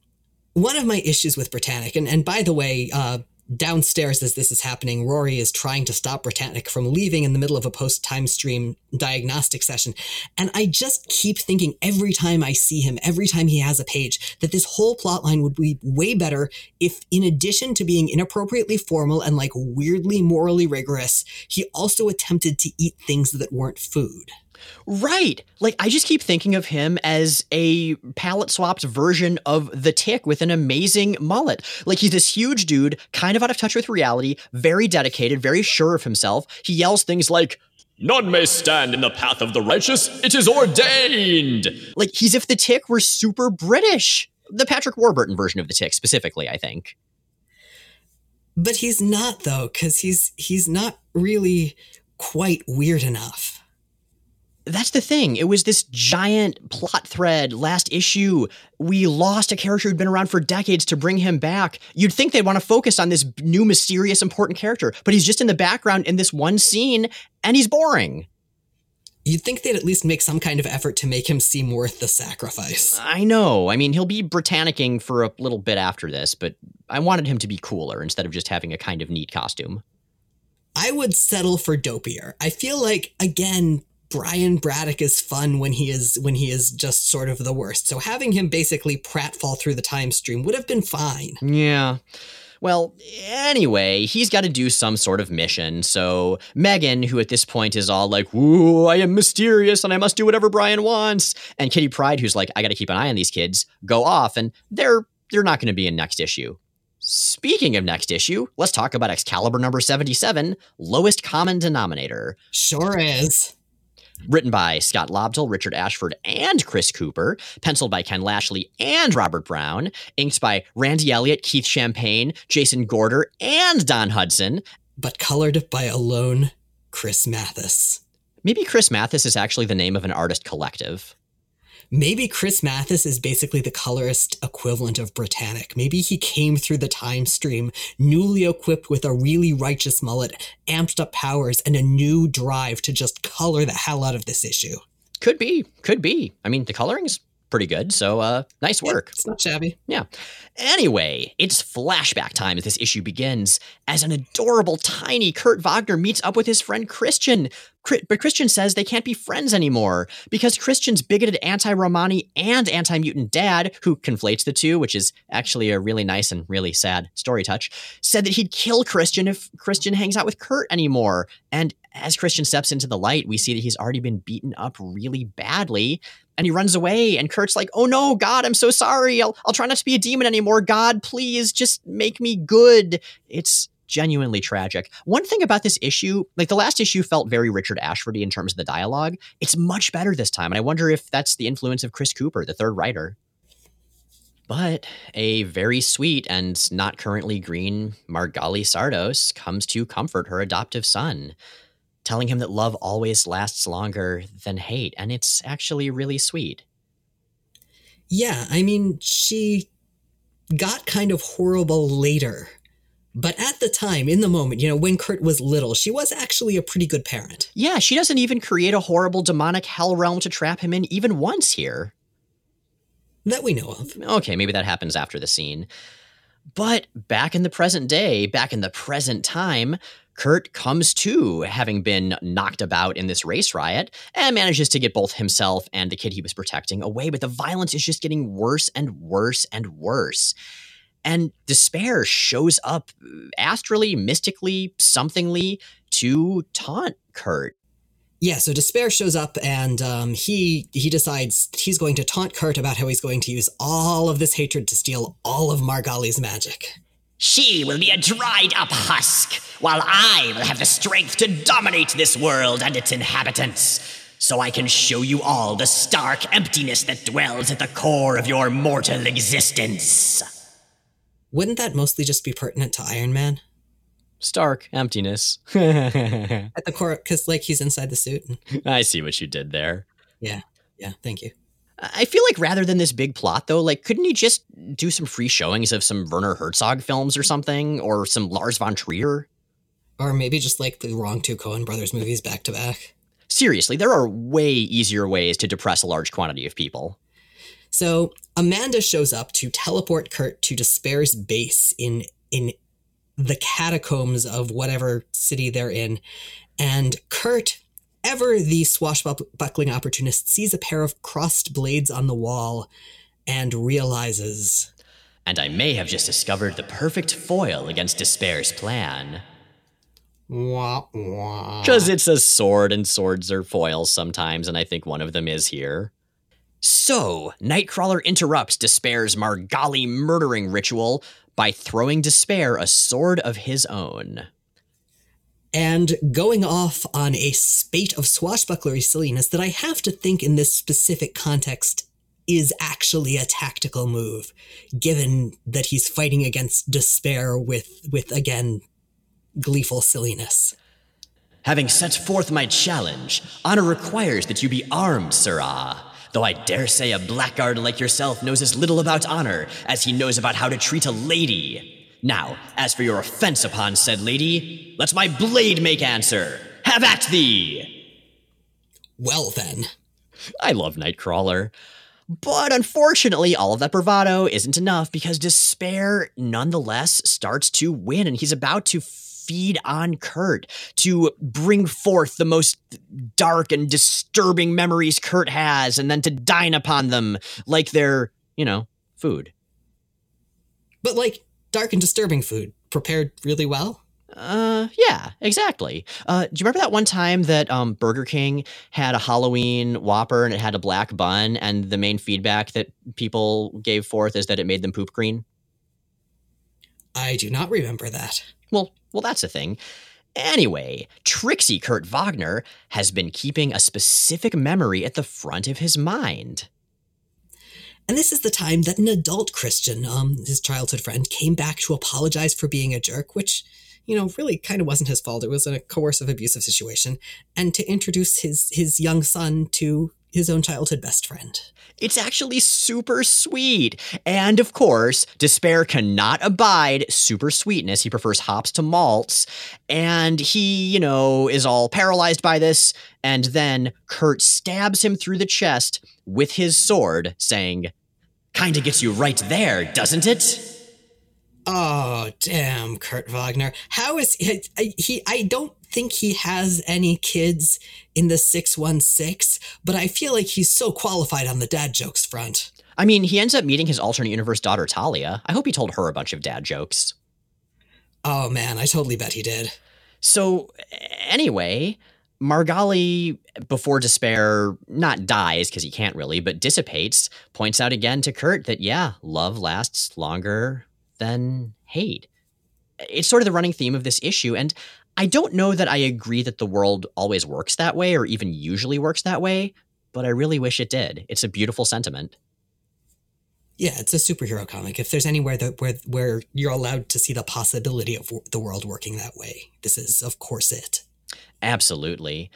one of my issues with Britanic, and, and by the way, uh, Downstairs, as this is happening, Rory is trying to stop Britanic from leaving in the middle of a post time stream diagnostic session. And I just keep thinking every time I see him, every time he has a page, that this whole plot line would be way better if, in addition to being inappropriately formal and like weirdly morally rigorous, he also attempted to eat things that weren't food. Right. Like I just keep thinking of him as a palette swapped version of the tick with an amazing mullet. Like he's this huge dude, kind of out of touch with reality, very dedicated, very sure of himself. He yells things like, None may stand in the path of the righteous. It is ordained. Like he's if the tick were super British. The Patrick Warburton version of the tick, specifically, I think. But he's not though, because he's he's not really quite weird enough. That's the thing. It was this giant plot thread last issue. We lost a character who'd been around for decades to bring him back. You'd think they'd want to focus on this new, mysterious, important character, but he's just in the background in this one scene and he's boring. You'd think they'd at least make some kind of effort to make him seem worth the sacrifice. I know. I mean, he'll be Britannicing for a little bit after this, but I wanted him to be cooler instead of just having a kind of neat costume. I would settle for dopier. I feel like, again, Brian Braddock is fun when he is when he is just sort of the worst. So having him basically pratfall through the time stream would have been fine. Yeah. Well, anyway, he's got to do some sort of mission. So Megan, who at this point is all like, "Ooh, I am mysterious and I must do whatever Brian wants," and Kitty Pryde, who's like, "I got to keep an eye on these kids," go off, and they're they're not going to be in next issue. Speaking of next issue, let's talk about Excalibur number 77, Lowest Common Denominator. Sure is. Written by Scott Lobdell, Richard Ashford, and Chris Cooper. Penciled by Ken Lashley and Robert Brown. Inked by Randy Elliott, Keith Champagne, Jason Gorder, and Don Hudson. But colored by alone Chris Matthys. Maybe Chris Matthys is actually the name of an artist collective. Maybe Chris Matthys is basically the colorist equivalent of Britanic. Maybe he came through the time stream newly equipped with a really righteous mullet, amped up powers, and a new drive to just color the hell out of this issue. Could be, could be. I mean, the coloring's pretty good, so uh, nice work. It's not shabby. Yeah. Anyway, it's flashback time as this issue begins as an adorable, tiny Kurt Wagner meets up with his friend Christian. But Christian says they can't be friends anymore because Christian's bigoted anti Romani and anti mutant dad, who conflates the two, which is actually a really nice and really sad story touch, said that he'd kill Christian if Christian hangs out with Kurt anymore. And as Christian steps into the light, we see that he's already been beaten up really badly and he runs away. And Kurt's like, Oh no, God, I'm so sorry. I'll, I'll try not to be a demon anymore. God, please just make me good. It's genuinely tragic. One thing about this issue, like the last issue felt very Richard Ashfordy in terms of the dialogue. It's much better this time. And I wonder if that's the influence of Chris Cooper, the third writer. But a very sweet and not currently green Margali Szardos comes to comfort her adoptive son, telling him that love always lasts longer than hate. And it's actually really sweet. Yeah, I mean, she got kind of horrible later but at the time, in the moment, you know, when Kurt was little, she was actually a pretty good parent. Yeah, she doesn't even create a horrible demonic hell realm to trap him in even once here. That we know of. Okay, maybe that happens after the scene. But back in the present day, back in the present time, Kurt comes to having been knocked about in this race riot and manages to get both himself and the kid he was protecting away. But the violence is just getting worse and worse and worse. And despair shows up astrally, mystically, somethingly to taunt Kurt. Yeah, so despair shows up and um, he he decides he's going to taunt Kurt about how he's going to use all of this hatred to steal all of Margali's magic. She will be a dried up husk, while I will have the strength to dominate this world and its inhabitants. So I can show you all the stark emptiness that dwells at the core of your mortal existence. Wouldn't that mostly just be pertinent to Iron Man? Stark emptiness. *laughs* At the core, because like he's inside the suit. I see what you did there. Yeah, yeah. Thank you. I feel like rather than this big plot, though, like couldn't he just do some free showings of some Werner Herzog films or something, or some Lars von Trier, or maybe just like the wrong two Coen Brothers movies back to back? Seriously, there are way easier ways to depress a large quantity of people. So Amanda shows up to teleport Kurt to D'Spayre's base in in the catacombs of whatever city they're in, and Kurt, ever the swashbuckling opportunist, sees a pair of crossed blades on the wall and realizes. And I may have just discovered the perfect foil against D'Spayre's plan. Because it's a sword, and swords are foils sometimes, and I think one of them is here. So, Nightcrawler interrupts D'Spayre's Margali murdering ritual by throwing D'Spayre a sword of his own. And going off on a spate of swashbucklery silliness that I have to think in this specific context is actually a tactical move, given that he's fighting against despair with with again gleeful silliness. Having set forth my challenge, honor requires that you be armed, sirrah. Though I dare say a blackguard like yourself knows as little about honor as he knows about how to treat a lady. Now, as for your offense upon said lady, let my blade make answer. Have at thee! Well then. I love Nightcrawler. But unfortunately, all of that bravado isn't enough because despair nonetheless starts to win, and he's about to feed on Kurt to bring forth the most dark and disturbing memories Kurt has, and then to dine upon them like they're, you know, food. But like dark and disturbing food, prepared really well. Uh, yeah, exactly. Uh, do you remember that one time that um, Burger King had a Halloween Whopper and it had a black bun, and the main feedback that people gave forth is that it made them poop green? I do not remember that. Well, well, that's a thing. Anyway, Trixie Kurt Wagner has been keeping a specific memory at the front of his mind. And this is the time that an adult Christian, um, his childhood friend, came back to apologize for being a jerk, which, you know, really kind of wasn't his fault. It was a coercive, abusive situation, and to introduce his his young son to his own childhood best friend. It's actually super sweet. And of course, D'Spayre cannot abide super sweetness. He prefers hops to malts. And he, you know, is all paralyzed by this. And then Kurt stabs him through the chest with his sword, saying, Kinda gets you right there, doesn't it? Oh, damn, Kurt Wagner. How is he? he I don't think he has any kids in the 616, but I feel like he's so qualified on the dad jokes front. I mean, he ends up meeting his alternate universe daughter, Talia. I hope he told her a bunch of dad jokes. Oh, man, I totally bet he did. So, anyway, Margali, before despair not dies, because he can't really, but dissipates, points out again to Kurt that, yeah, love lasts longer than hate. It's sort of the running theme of this issue. And I don't know that I agree that the world always works that way or even usually works that way, but I really wish it did. It's a beautiful sentiment. Yeah, it's a superhero comic. If there's anywhere that where where you're allowed to see the possibility of the world working that way, this is of course it. Absolutely.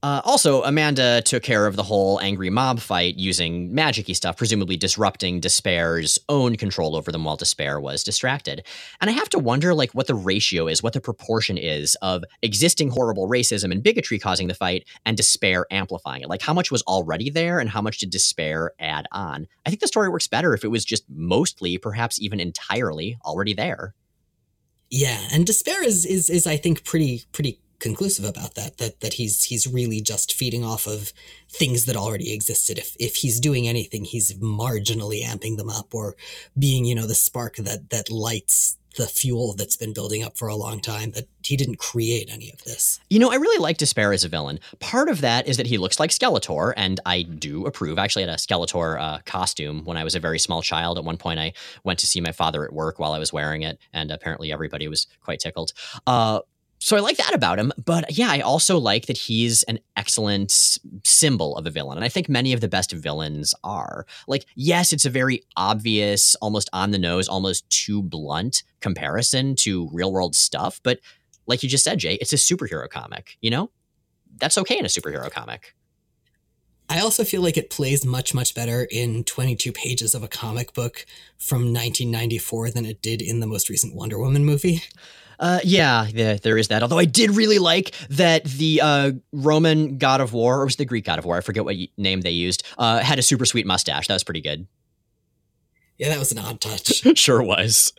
Uh, also, Amanda took care of the whole angry mob fight using magicy stuff, presumably disrupting D'Spayre's own control over them while D'Spayre was distracted. And I have to wonder, like, what the ratio is, what the proportion is of existing horrible racism and bigotry causing the fight, and D'Spayre amplifying it. Like, how much was already there, and how much did D'Spayre add on? I think the story works better if it was just mostly, perhaps even entirely, already there. Yeah, and D'Spayre is is is I think pretty pretty conclusive about that that that he's he's really just feeding off of things that already existed if if he's doing anything he's marginally amping them up or being you know the spark that that lights the fuel that's been building up for a long time that he didn't create any of this. You know, I really like D'Spayre as a villain. Part of that is that he looks like Skeletor, and I do approve. I actually had a Skeletor uh, costume when I was a very small child. At one point, I went to see my father at work while I was wearing it, and apparently everybody was quite tickled. Uh, so I like that about him. But yeah, I also like that he's an excellent symbol of a villain. And I think many of the best villains are. Like, yes, it's a very obvious, almost on the nose, almost too blunt comparison to real world stuff. But like you just said, Jay, it's a superhero comic, you know? That's okay in a superhero comic. I also feel like it plays much, much better in 22 pages of a comic book from 1994 than it did in the most recent Wonder Woman movie. Uh, yeah, yeah, there is that. Although I did really like that the uh, Roman god of war, or was the Greek god of war? I forget what name they used. Uh, had a super sweet mustache. That was pretty good. Yeah, that was an odd touch. *laughs* sure was.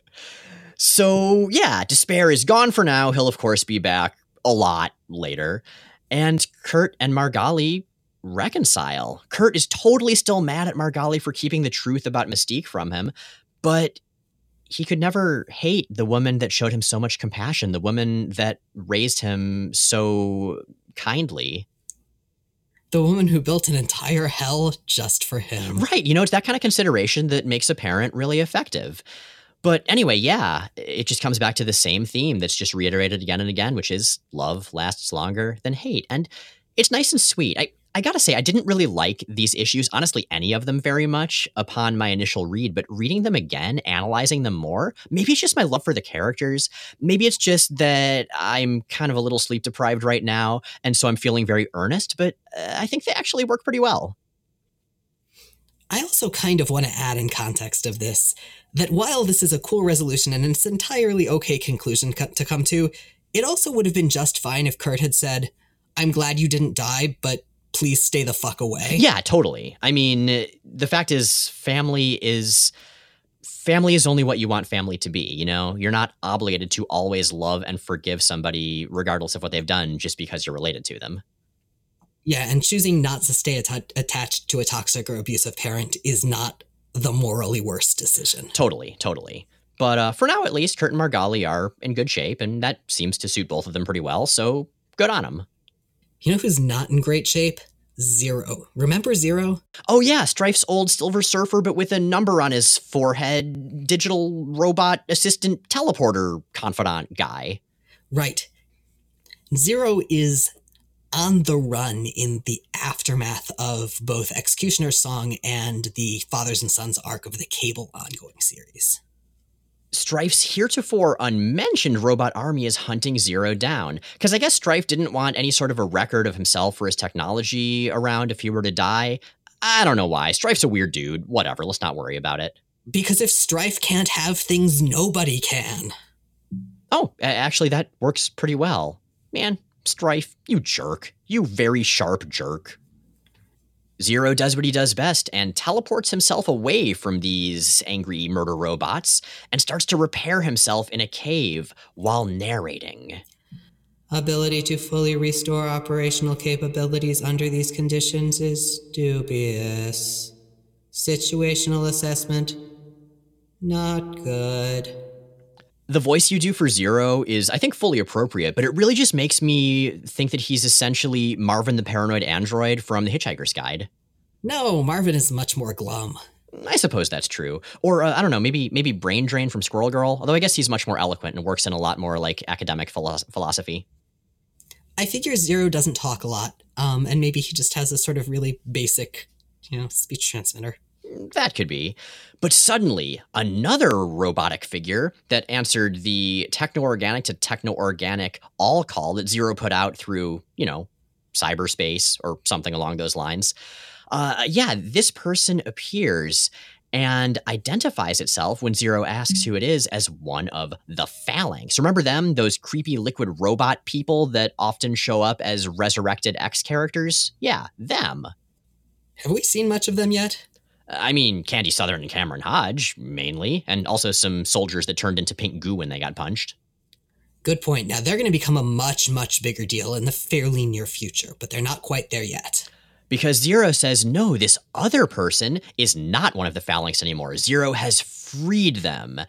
So yeah, despair is gone for now. He'll of course be back a lot later, and Kurt and Margali reconcile. Kurt is totally still mad at Margali for keeping the truth about Mystique from him, but he could never hate the woman that showed him so much compassion, the woman that raised him so kindly. The woman who built an entire hell just for him. Right. You know, it's that kind of consideration that makes a parent really effective. But anyway, yeah, it just comes back to the same theme that's just reiterated again and again, which is love lasts longer than hate. And it's nice and sweet. I, I gotta say, I didn't really like these issues, honestly, any of them very much upon my initial read, but reading them again, analyzing them more, maybe it's just my love for the characters. Maybe it's just that I'm kind of a little sleep deprived right now, and so I'm feeling very earnest, but uh, I think they actually work pretty well. I also kind of want to add in context of this that while this is a cool resolution and it's entirely okay conclusion co- to come to, it also would have been just fine if Kurt had said, I'm glad you didn't die, but please stay the fuck away. Yeah, totally. I mean, the fact is, family is. Family is only what you want family to be, you know? You're not obligated to always love and forgive somebody regardless of what they've done just because you're related to them. Yeah, and choosing not to stay att- attached to a toxic or abusive parent is not the morally worst decision. Totally, totally. But uh, for now, at least, Kurt and Margali are in good shape, and that seems to suit both of them pretty well, so good on them. You know who's not in great shape? Zero. Remember Zero? Oh, yeah, Strife's old Silver Surfer, but with a number on his forehead, digital robot assistant teleporter confidant guy. Right. Zero is on the run in the aftermath of both Executioner's Song and the Fathers and Sons arc of the Cable ongoing series. Strife's heretofore unmentioned robot army is hunting Zero down. Because I guess Strife didn't want any sort of a record of himself or his technology around if he were to die. I don't know why. Strife's a weird dude. Whatever, let's not worry about it. Because if Strife can't have things, nobody can. Oh, actually, that works pretty well. Man, Strife, you jerk. You very sharp jerk. Zero does what he does best and teleports himself away from these angry murder robots and starts to repair himself in a cave while narrating. Ability to fully restore operational capabilities under these conditions is dubious. Situational assessment, not good. The voice you do for Zero is, I think, fully appropriate, but it really just makes me think that he's essentially Marvin the paranoid android from The Hitchhiker's Guide. No, Marvin is much more glum. I suppose that's true. Or uh, I don't know, maybe maybe Brain Drain from Squirrel Girl. Although I guess he's much more eloquent and works in a lot more like academic philo- philosophy. I figure Zero doesn't talk a lot, um, and maybe he just has a sort of really basic, you know, speech transmitter. That could be. But suddenly, another robotic figure that answered the techno organic to techno organic all call that Zero put out through, you know, cyberspace or something along those lines. Uh, yeah, this person appears and identifies itself when Zero asks who it is as one of the Phalanx. Remember them? Those creepy liquid robot people that often show up as resurrected X characters? Yeah, them. Have we seen much of them yet? I mean, Candy Southern and Cameron Hodge, mainly, and also some soldiers that turned into pink goo when they got punched. Good point. Now, they're going to become a much, much bigger deal in the fairly near future, but they're not quite there yet. Because Zero says, no, this other person is not one of the Phalanx anymore. Zero has freed them.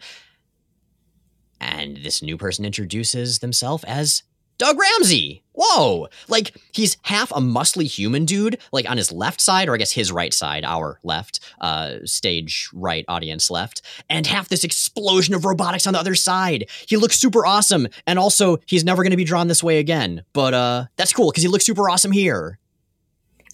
And this new person introduces themselves as Doug Ramsey. Whoa! Like, he's half a muscly human dude, like on his left side, or I guess his right side, our left, uh, stage right, audience left, and half this explosion of robotics on the other side. He looks super awesome, and also, he's never gonna be drawn this way again. But, uh, that's cool, because he looks super awesome here.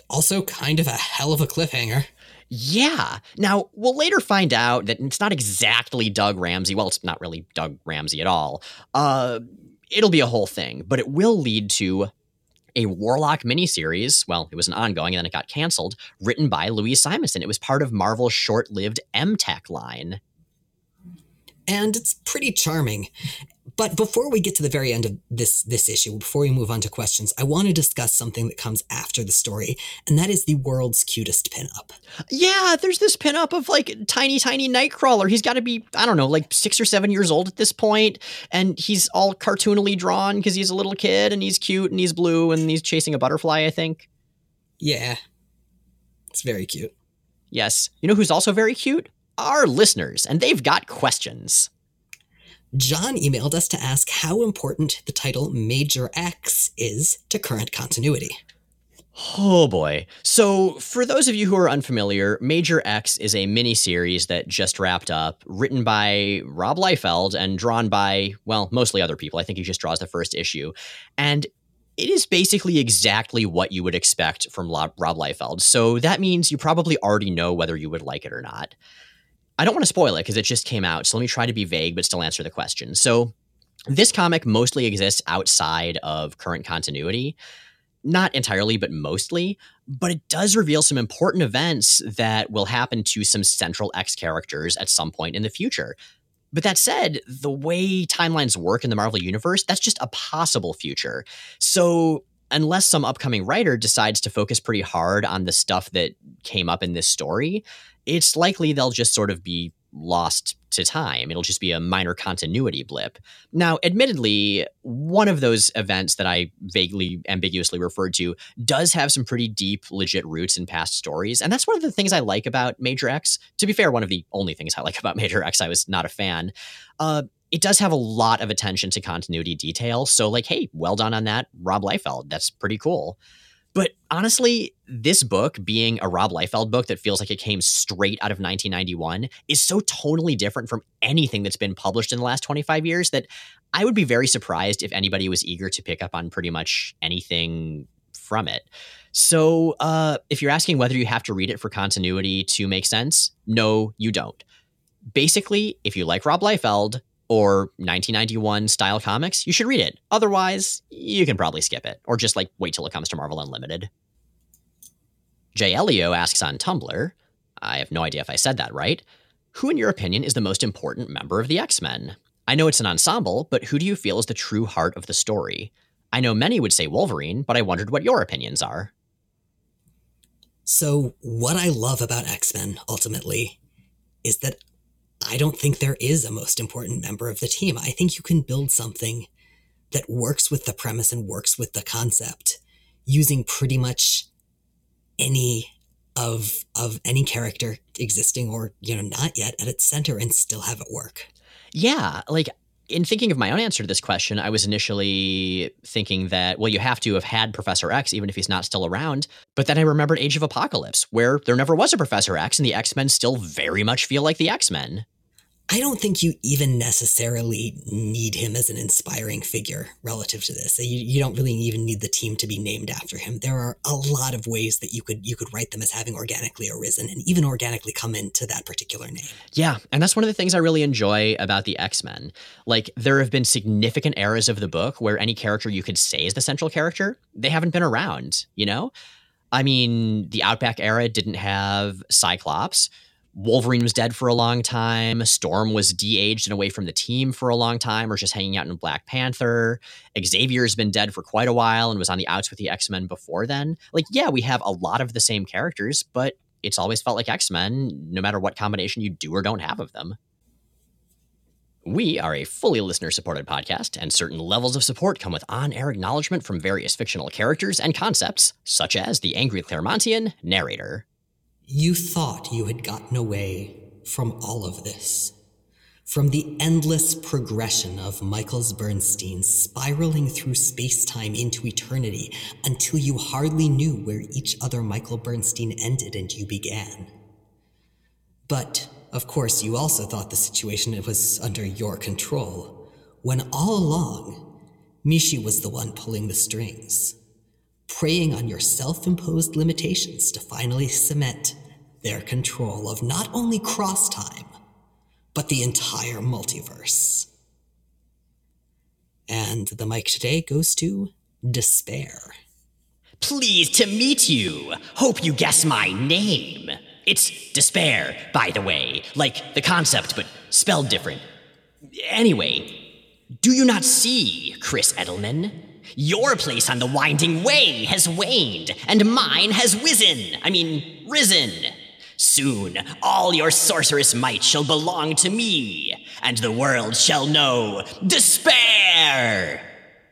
Also, kind of a hell of a cliffhanger. Yeah. Now, we'll later find out that it's not exactly Doug Ramsey. Well, it's not really Doug Ramsey at all. Uh, it'll be a whole thing, but it will lead to a Warlock miniseries. Well, it was an ongoing and then it got canceled, written by Louise Simonson. It was part of Marvel's short lived M Tech line. And it's pretty charming. But before we get to the very end of this this issue, before we move on to questions, I want to discuss something that comes after the story, and that is the world's cutest pinup. Yeah, there's this pinup of like tiny, tiny Nightcrawler. He's got to be, I don't know, like six or seven years old at this point, and he's all cartoonily drawn because he's a little kid and he's cute and he's blue and he's chasing a butterfly, I think. Yeah. It's very cute. Yes. You know who's also very cute? Our listeners, and they've got questions. John emailed us to ask how important the title Major X is to current continuity. Oh boy. So, for those of you who are unfamiliar, Major X is a mini series that just wrapped up, written by Rob Liefeld and drawn by, well, mostly other people. I think he just draws the first issue. And it is basically exactly what you would expect from Rob Liefeld. So that means you probably already know whether you would like it or not. I don't want to spoil it because it just came out. So let me try to be vague but still answer the question. So this comic mostly exists outside of current continuity. Not entirely, but mostly. But it does reveal some important events that will happen to some central X characters at some point in the future. But that said, the way timelines work in the Marvel Universe, that's just a possible future. So, unless some upcoming writer decides to focus pretty hard on the stuff that came up in this story, it's likely they'll just sort of be lost to time. It'll just be a minor continuity blip. Now, admittedly, one of those events that I vaguely ambiguously referred to does have some pretty deep, legit roots in past stories. And that's one of the things I like about Major X. To be fair, one of the only things I like *laughs* about Major X, I was not a fan. Uh, it does have a lot of attention to continuity detail. So, like, hey, well done on that, Rob Liefeld. That's pretty cool. But honestly, this book, being a Rob Liefeld book that feels like it came straight out of 1991, is so totally different from anything that's been published in the last 25 years that I would be very surprised if anybody was eager to pick up on pretty much anything from it. So, uh, if you're asking whether you have to read it for continuity to make sense, no, you don't. Basically, if you like Rob Liefeld, or 1991 style comics, you should read it. Otherwise, you can probably skip it or just like wait till it comes to Marvel Unlimited. Jay Elio asks on Tumblr, I have no idea if I said that right. Who, in your opinion, is the most important member of the X Men? I know it's an ensemble, but who do you feel is the true heart of the story? I know many would say Wolverine, but I wondered what your opinions are. So, what I love about X Men ultimately is that I don't think there is a most important member of the team. I think you can build something that works with the premise and works with the concept using pretty much any of of any character existing or you know not yet at its center and still have it work. Yeah, like in thinking of my own answer to this question, I was initially thinking that, well, you have to have had Professor X, even if he's not still around. But then I remembered Age of Apocalypse, where there never was a Professor X, and the X Men still very much feel like the X Men. I don't think you even necessarily need him as an inspiring figure relative to this. You, you don't really even need the team to be named after him. There are a lot of ways that you could you could write them as having organically arisen and even organically come into that particular name. Yeah, and that's one of the things I really enjoy about the X-Men. Like there have been significant eras of the book where any character you could say is the central character, they haven't been around, you know? I mean, the Outback era didn't have Cyclops Wolverine was dead for a long time. Storm was de-aged and away from the team for a long time, or just hanging out in Black Panther. Xavier's been dead for quite a while and was on the outs with the X Men before then. Like, yeah, we have a lot of the same characters, but it's always felt like X Men, no matter what combination you do or don't have of them. We are a fully listener supported podcast, and certain levels of support come with on air acknowledgement from various fictional characters and concepts, such as the Angry Claremontian narrator. You thought you had gotten away from all of this. From the endless progression of Michaels Bernstein spiraling through space time into eternity until you hardly knew where each other Michael Bernstein ended and you began. But, of course, you also thought the situation was under your control, when all along, Mishi was the one pulling the strings preying on your self imposed limitations to finally cement their control of not only cross time, but the entire multiverse. And the mic today goes to D'Spayre. Pleased to meet you. Hope you guess my name. It's D'Spayre, by the way, like the concept, but spelled different. Anyway, do you not see, Chris Edelman? Your place on the winding way has waned, and mine has risen. I mean, risen. Soon all your sorcerous might shall belong to me, and the world shall know despair!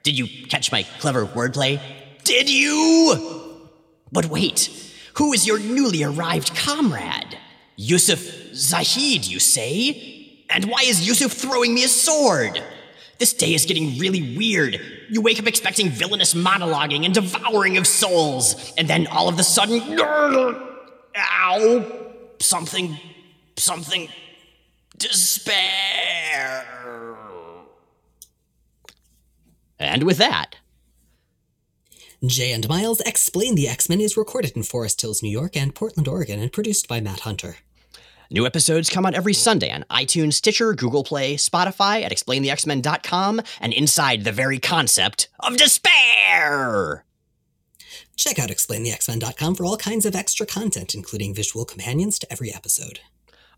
Did you catch my clever wordplay? Did you? But wait, who is your newly arrived comrade? Yusuf Zahid, you say? And why is Yusuf throwing me a sword? This day is getting really weird. You wake up expecting villainous monologuing and devouring of souls, and then all of a sudden, *laughs* ow, something, something, despair. And with that, Jay and Miles Explain the X Men is recorded in Forest Hills, New York, and Portland, Oregon, and produced by Matt Hunter. New episodes come out every Sunday on iTunes, Stitcher, Google Play, Spotify, at explainthexmen.com, and inside the very concept of despair. Check out explainthexmen.com for all kinds of extra content, including visual companions to every episode.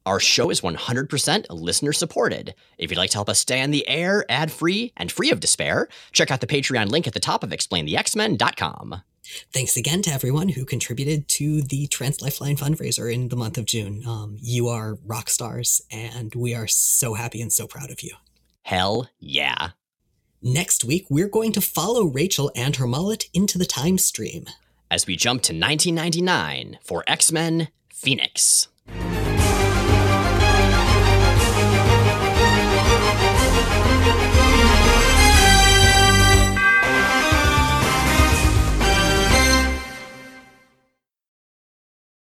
Our show is 100% listener supported. If you'd like to help us stay on the air, ad free, and free of despair, check out the Patreon link at the top of explainthexmen.com. Thanks again to everyone who contributed to the Trans Lifeline fundraiser in the month of June. Um, you are rock stars, and we are so happy and so proud of you. Hell yeah. Next week, we're going to follow Rachel and her mullet into the time stream. As we jump to 1999 for X Men Phoenix.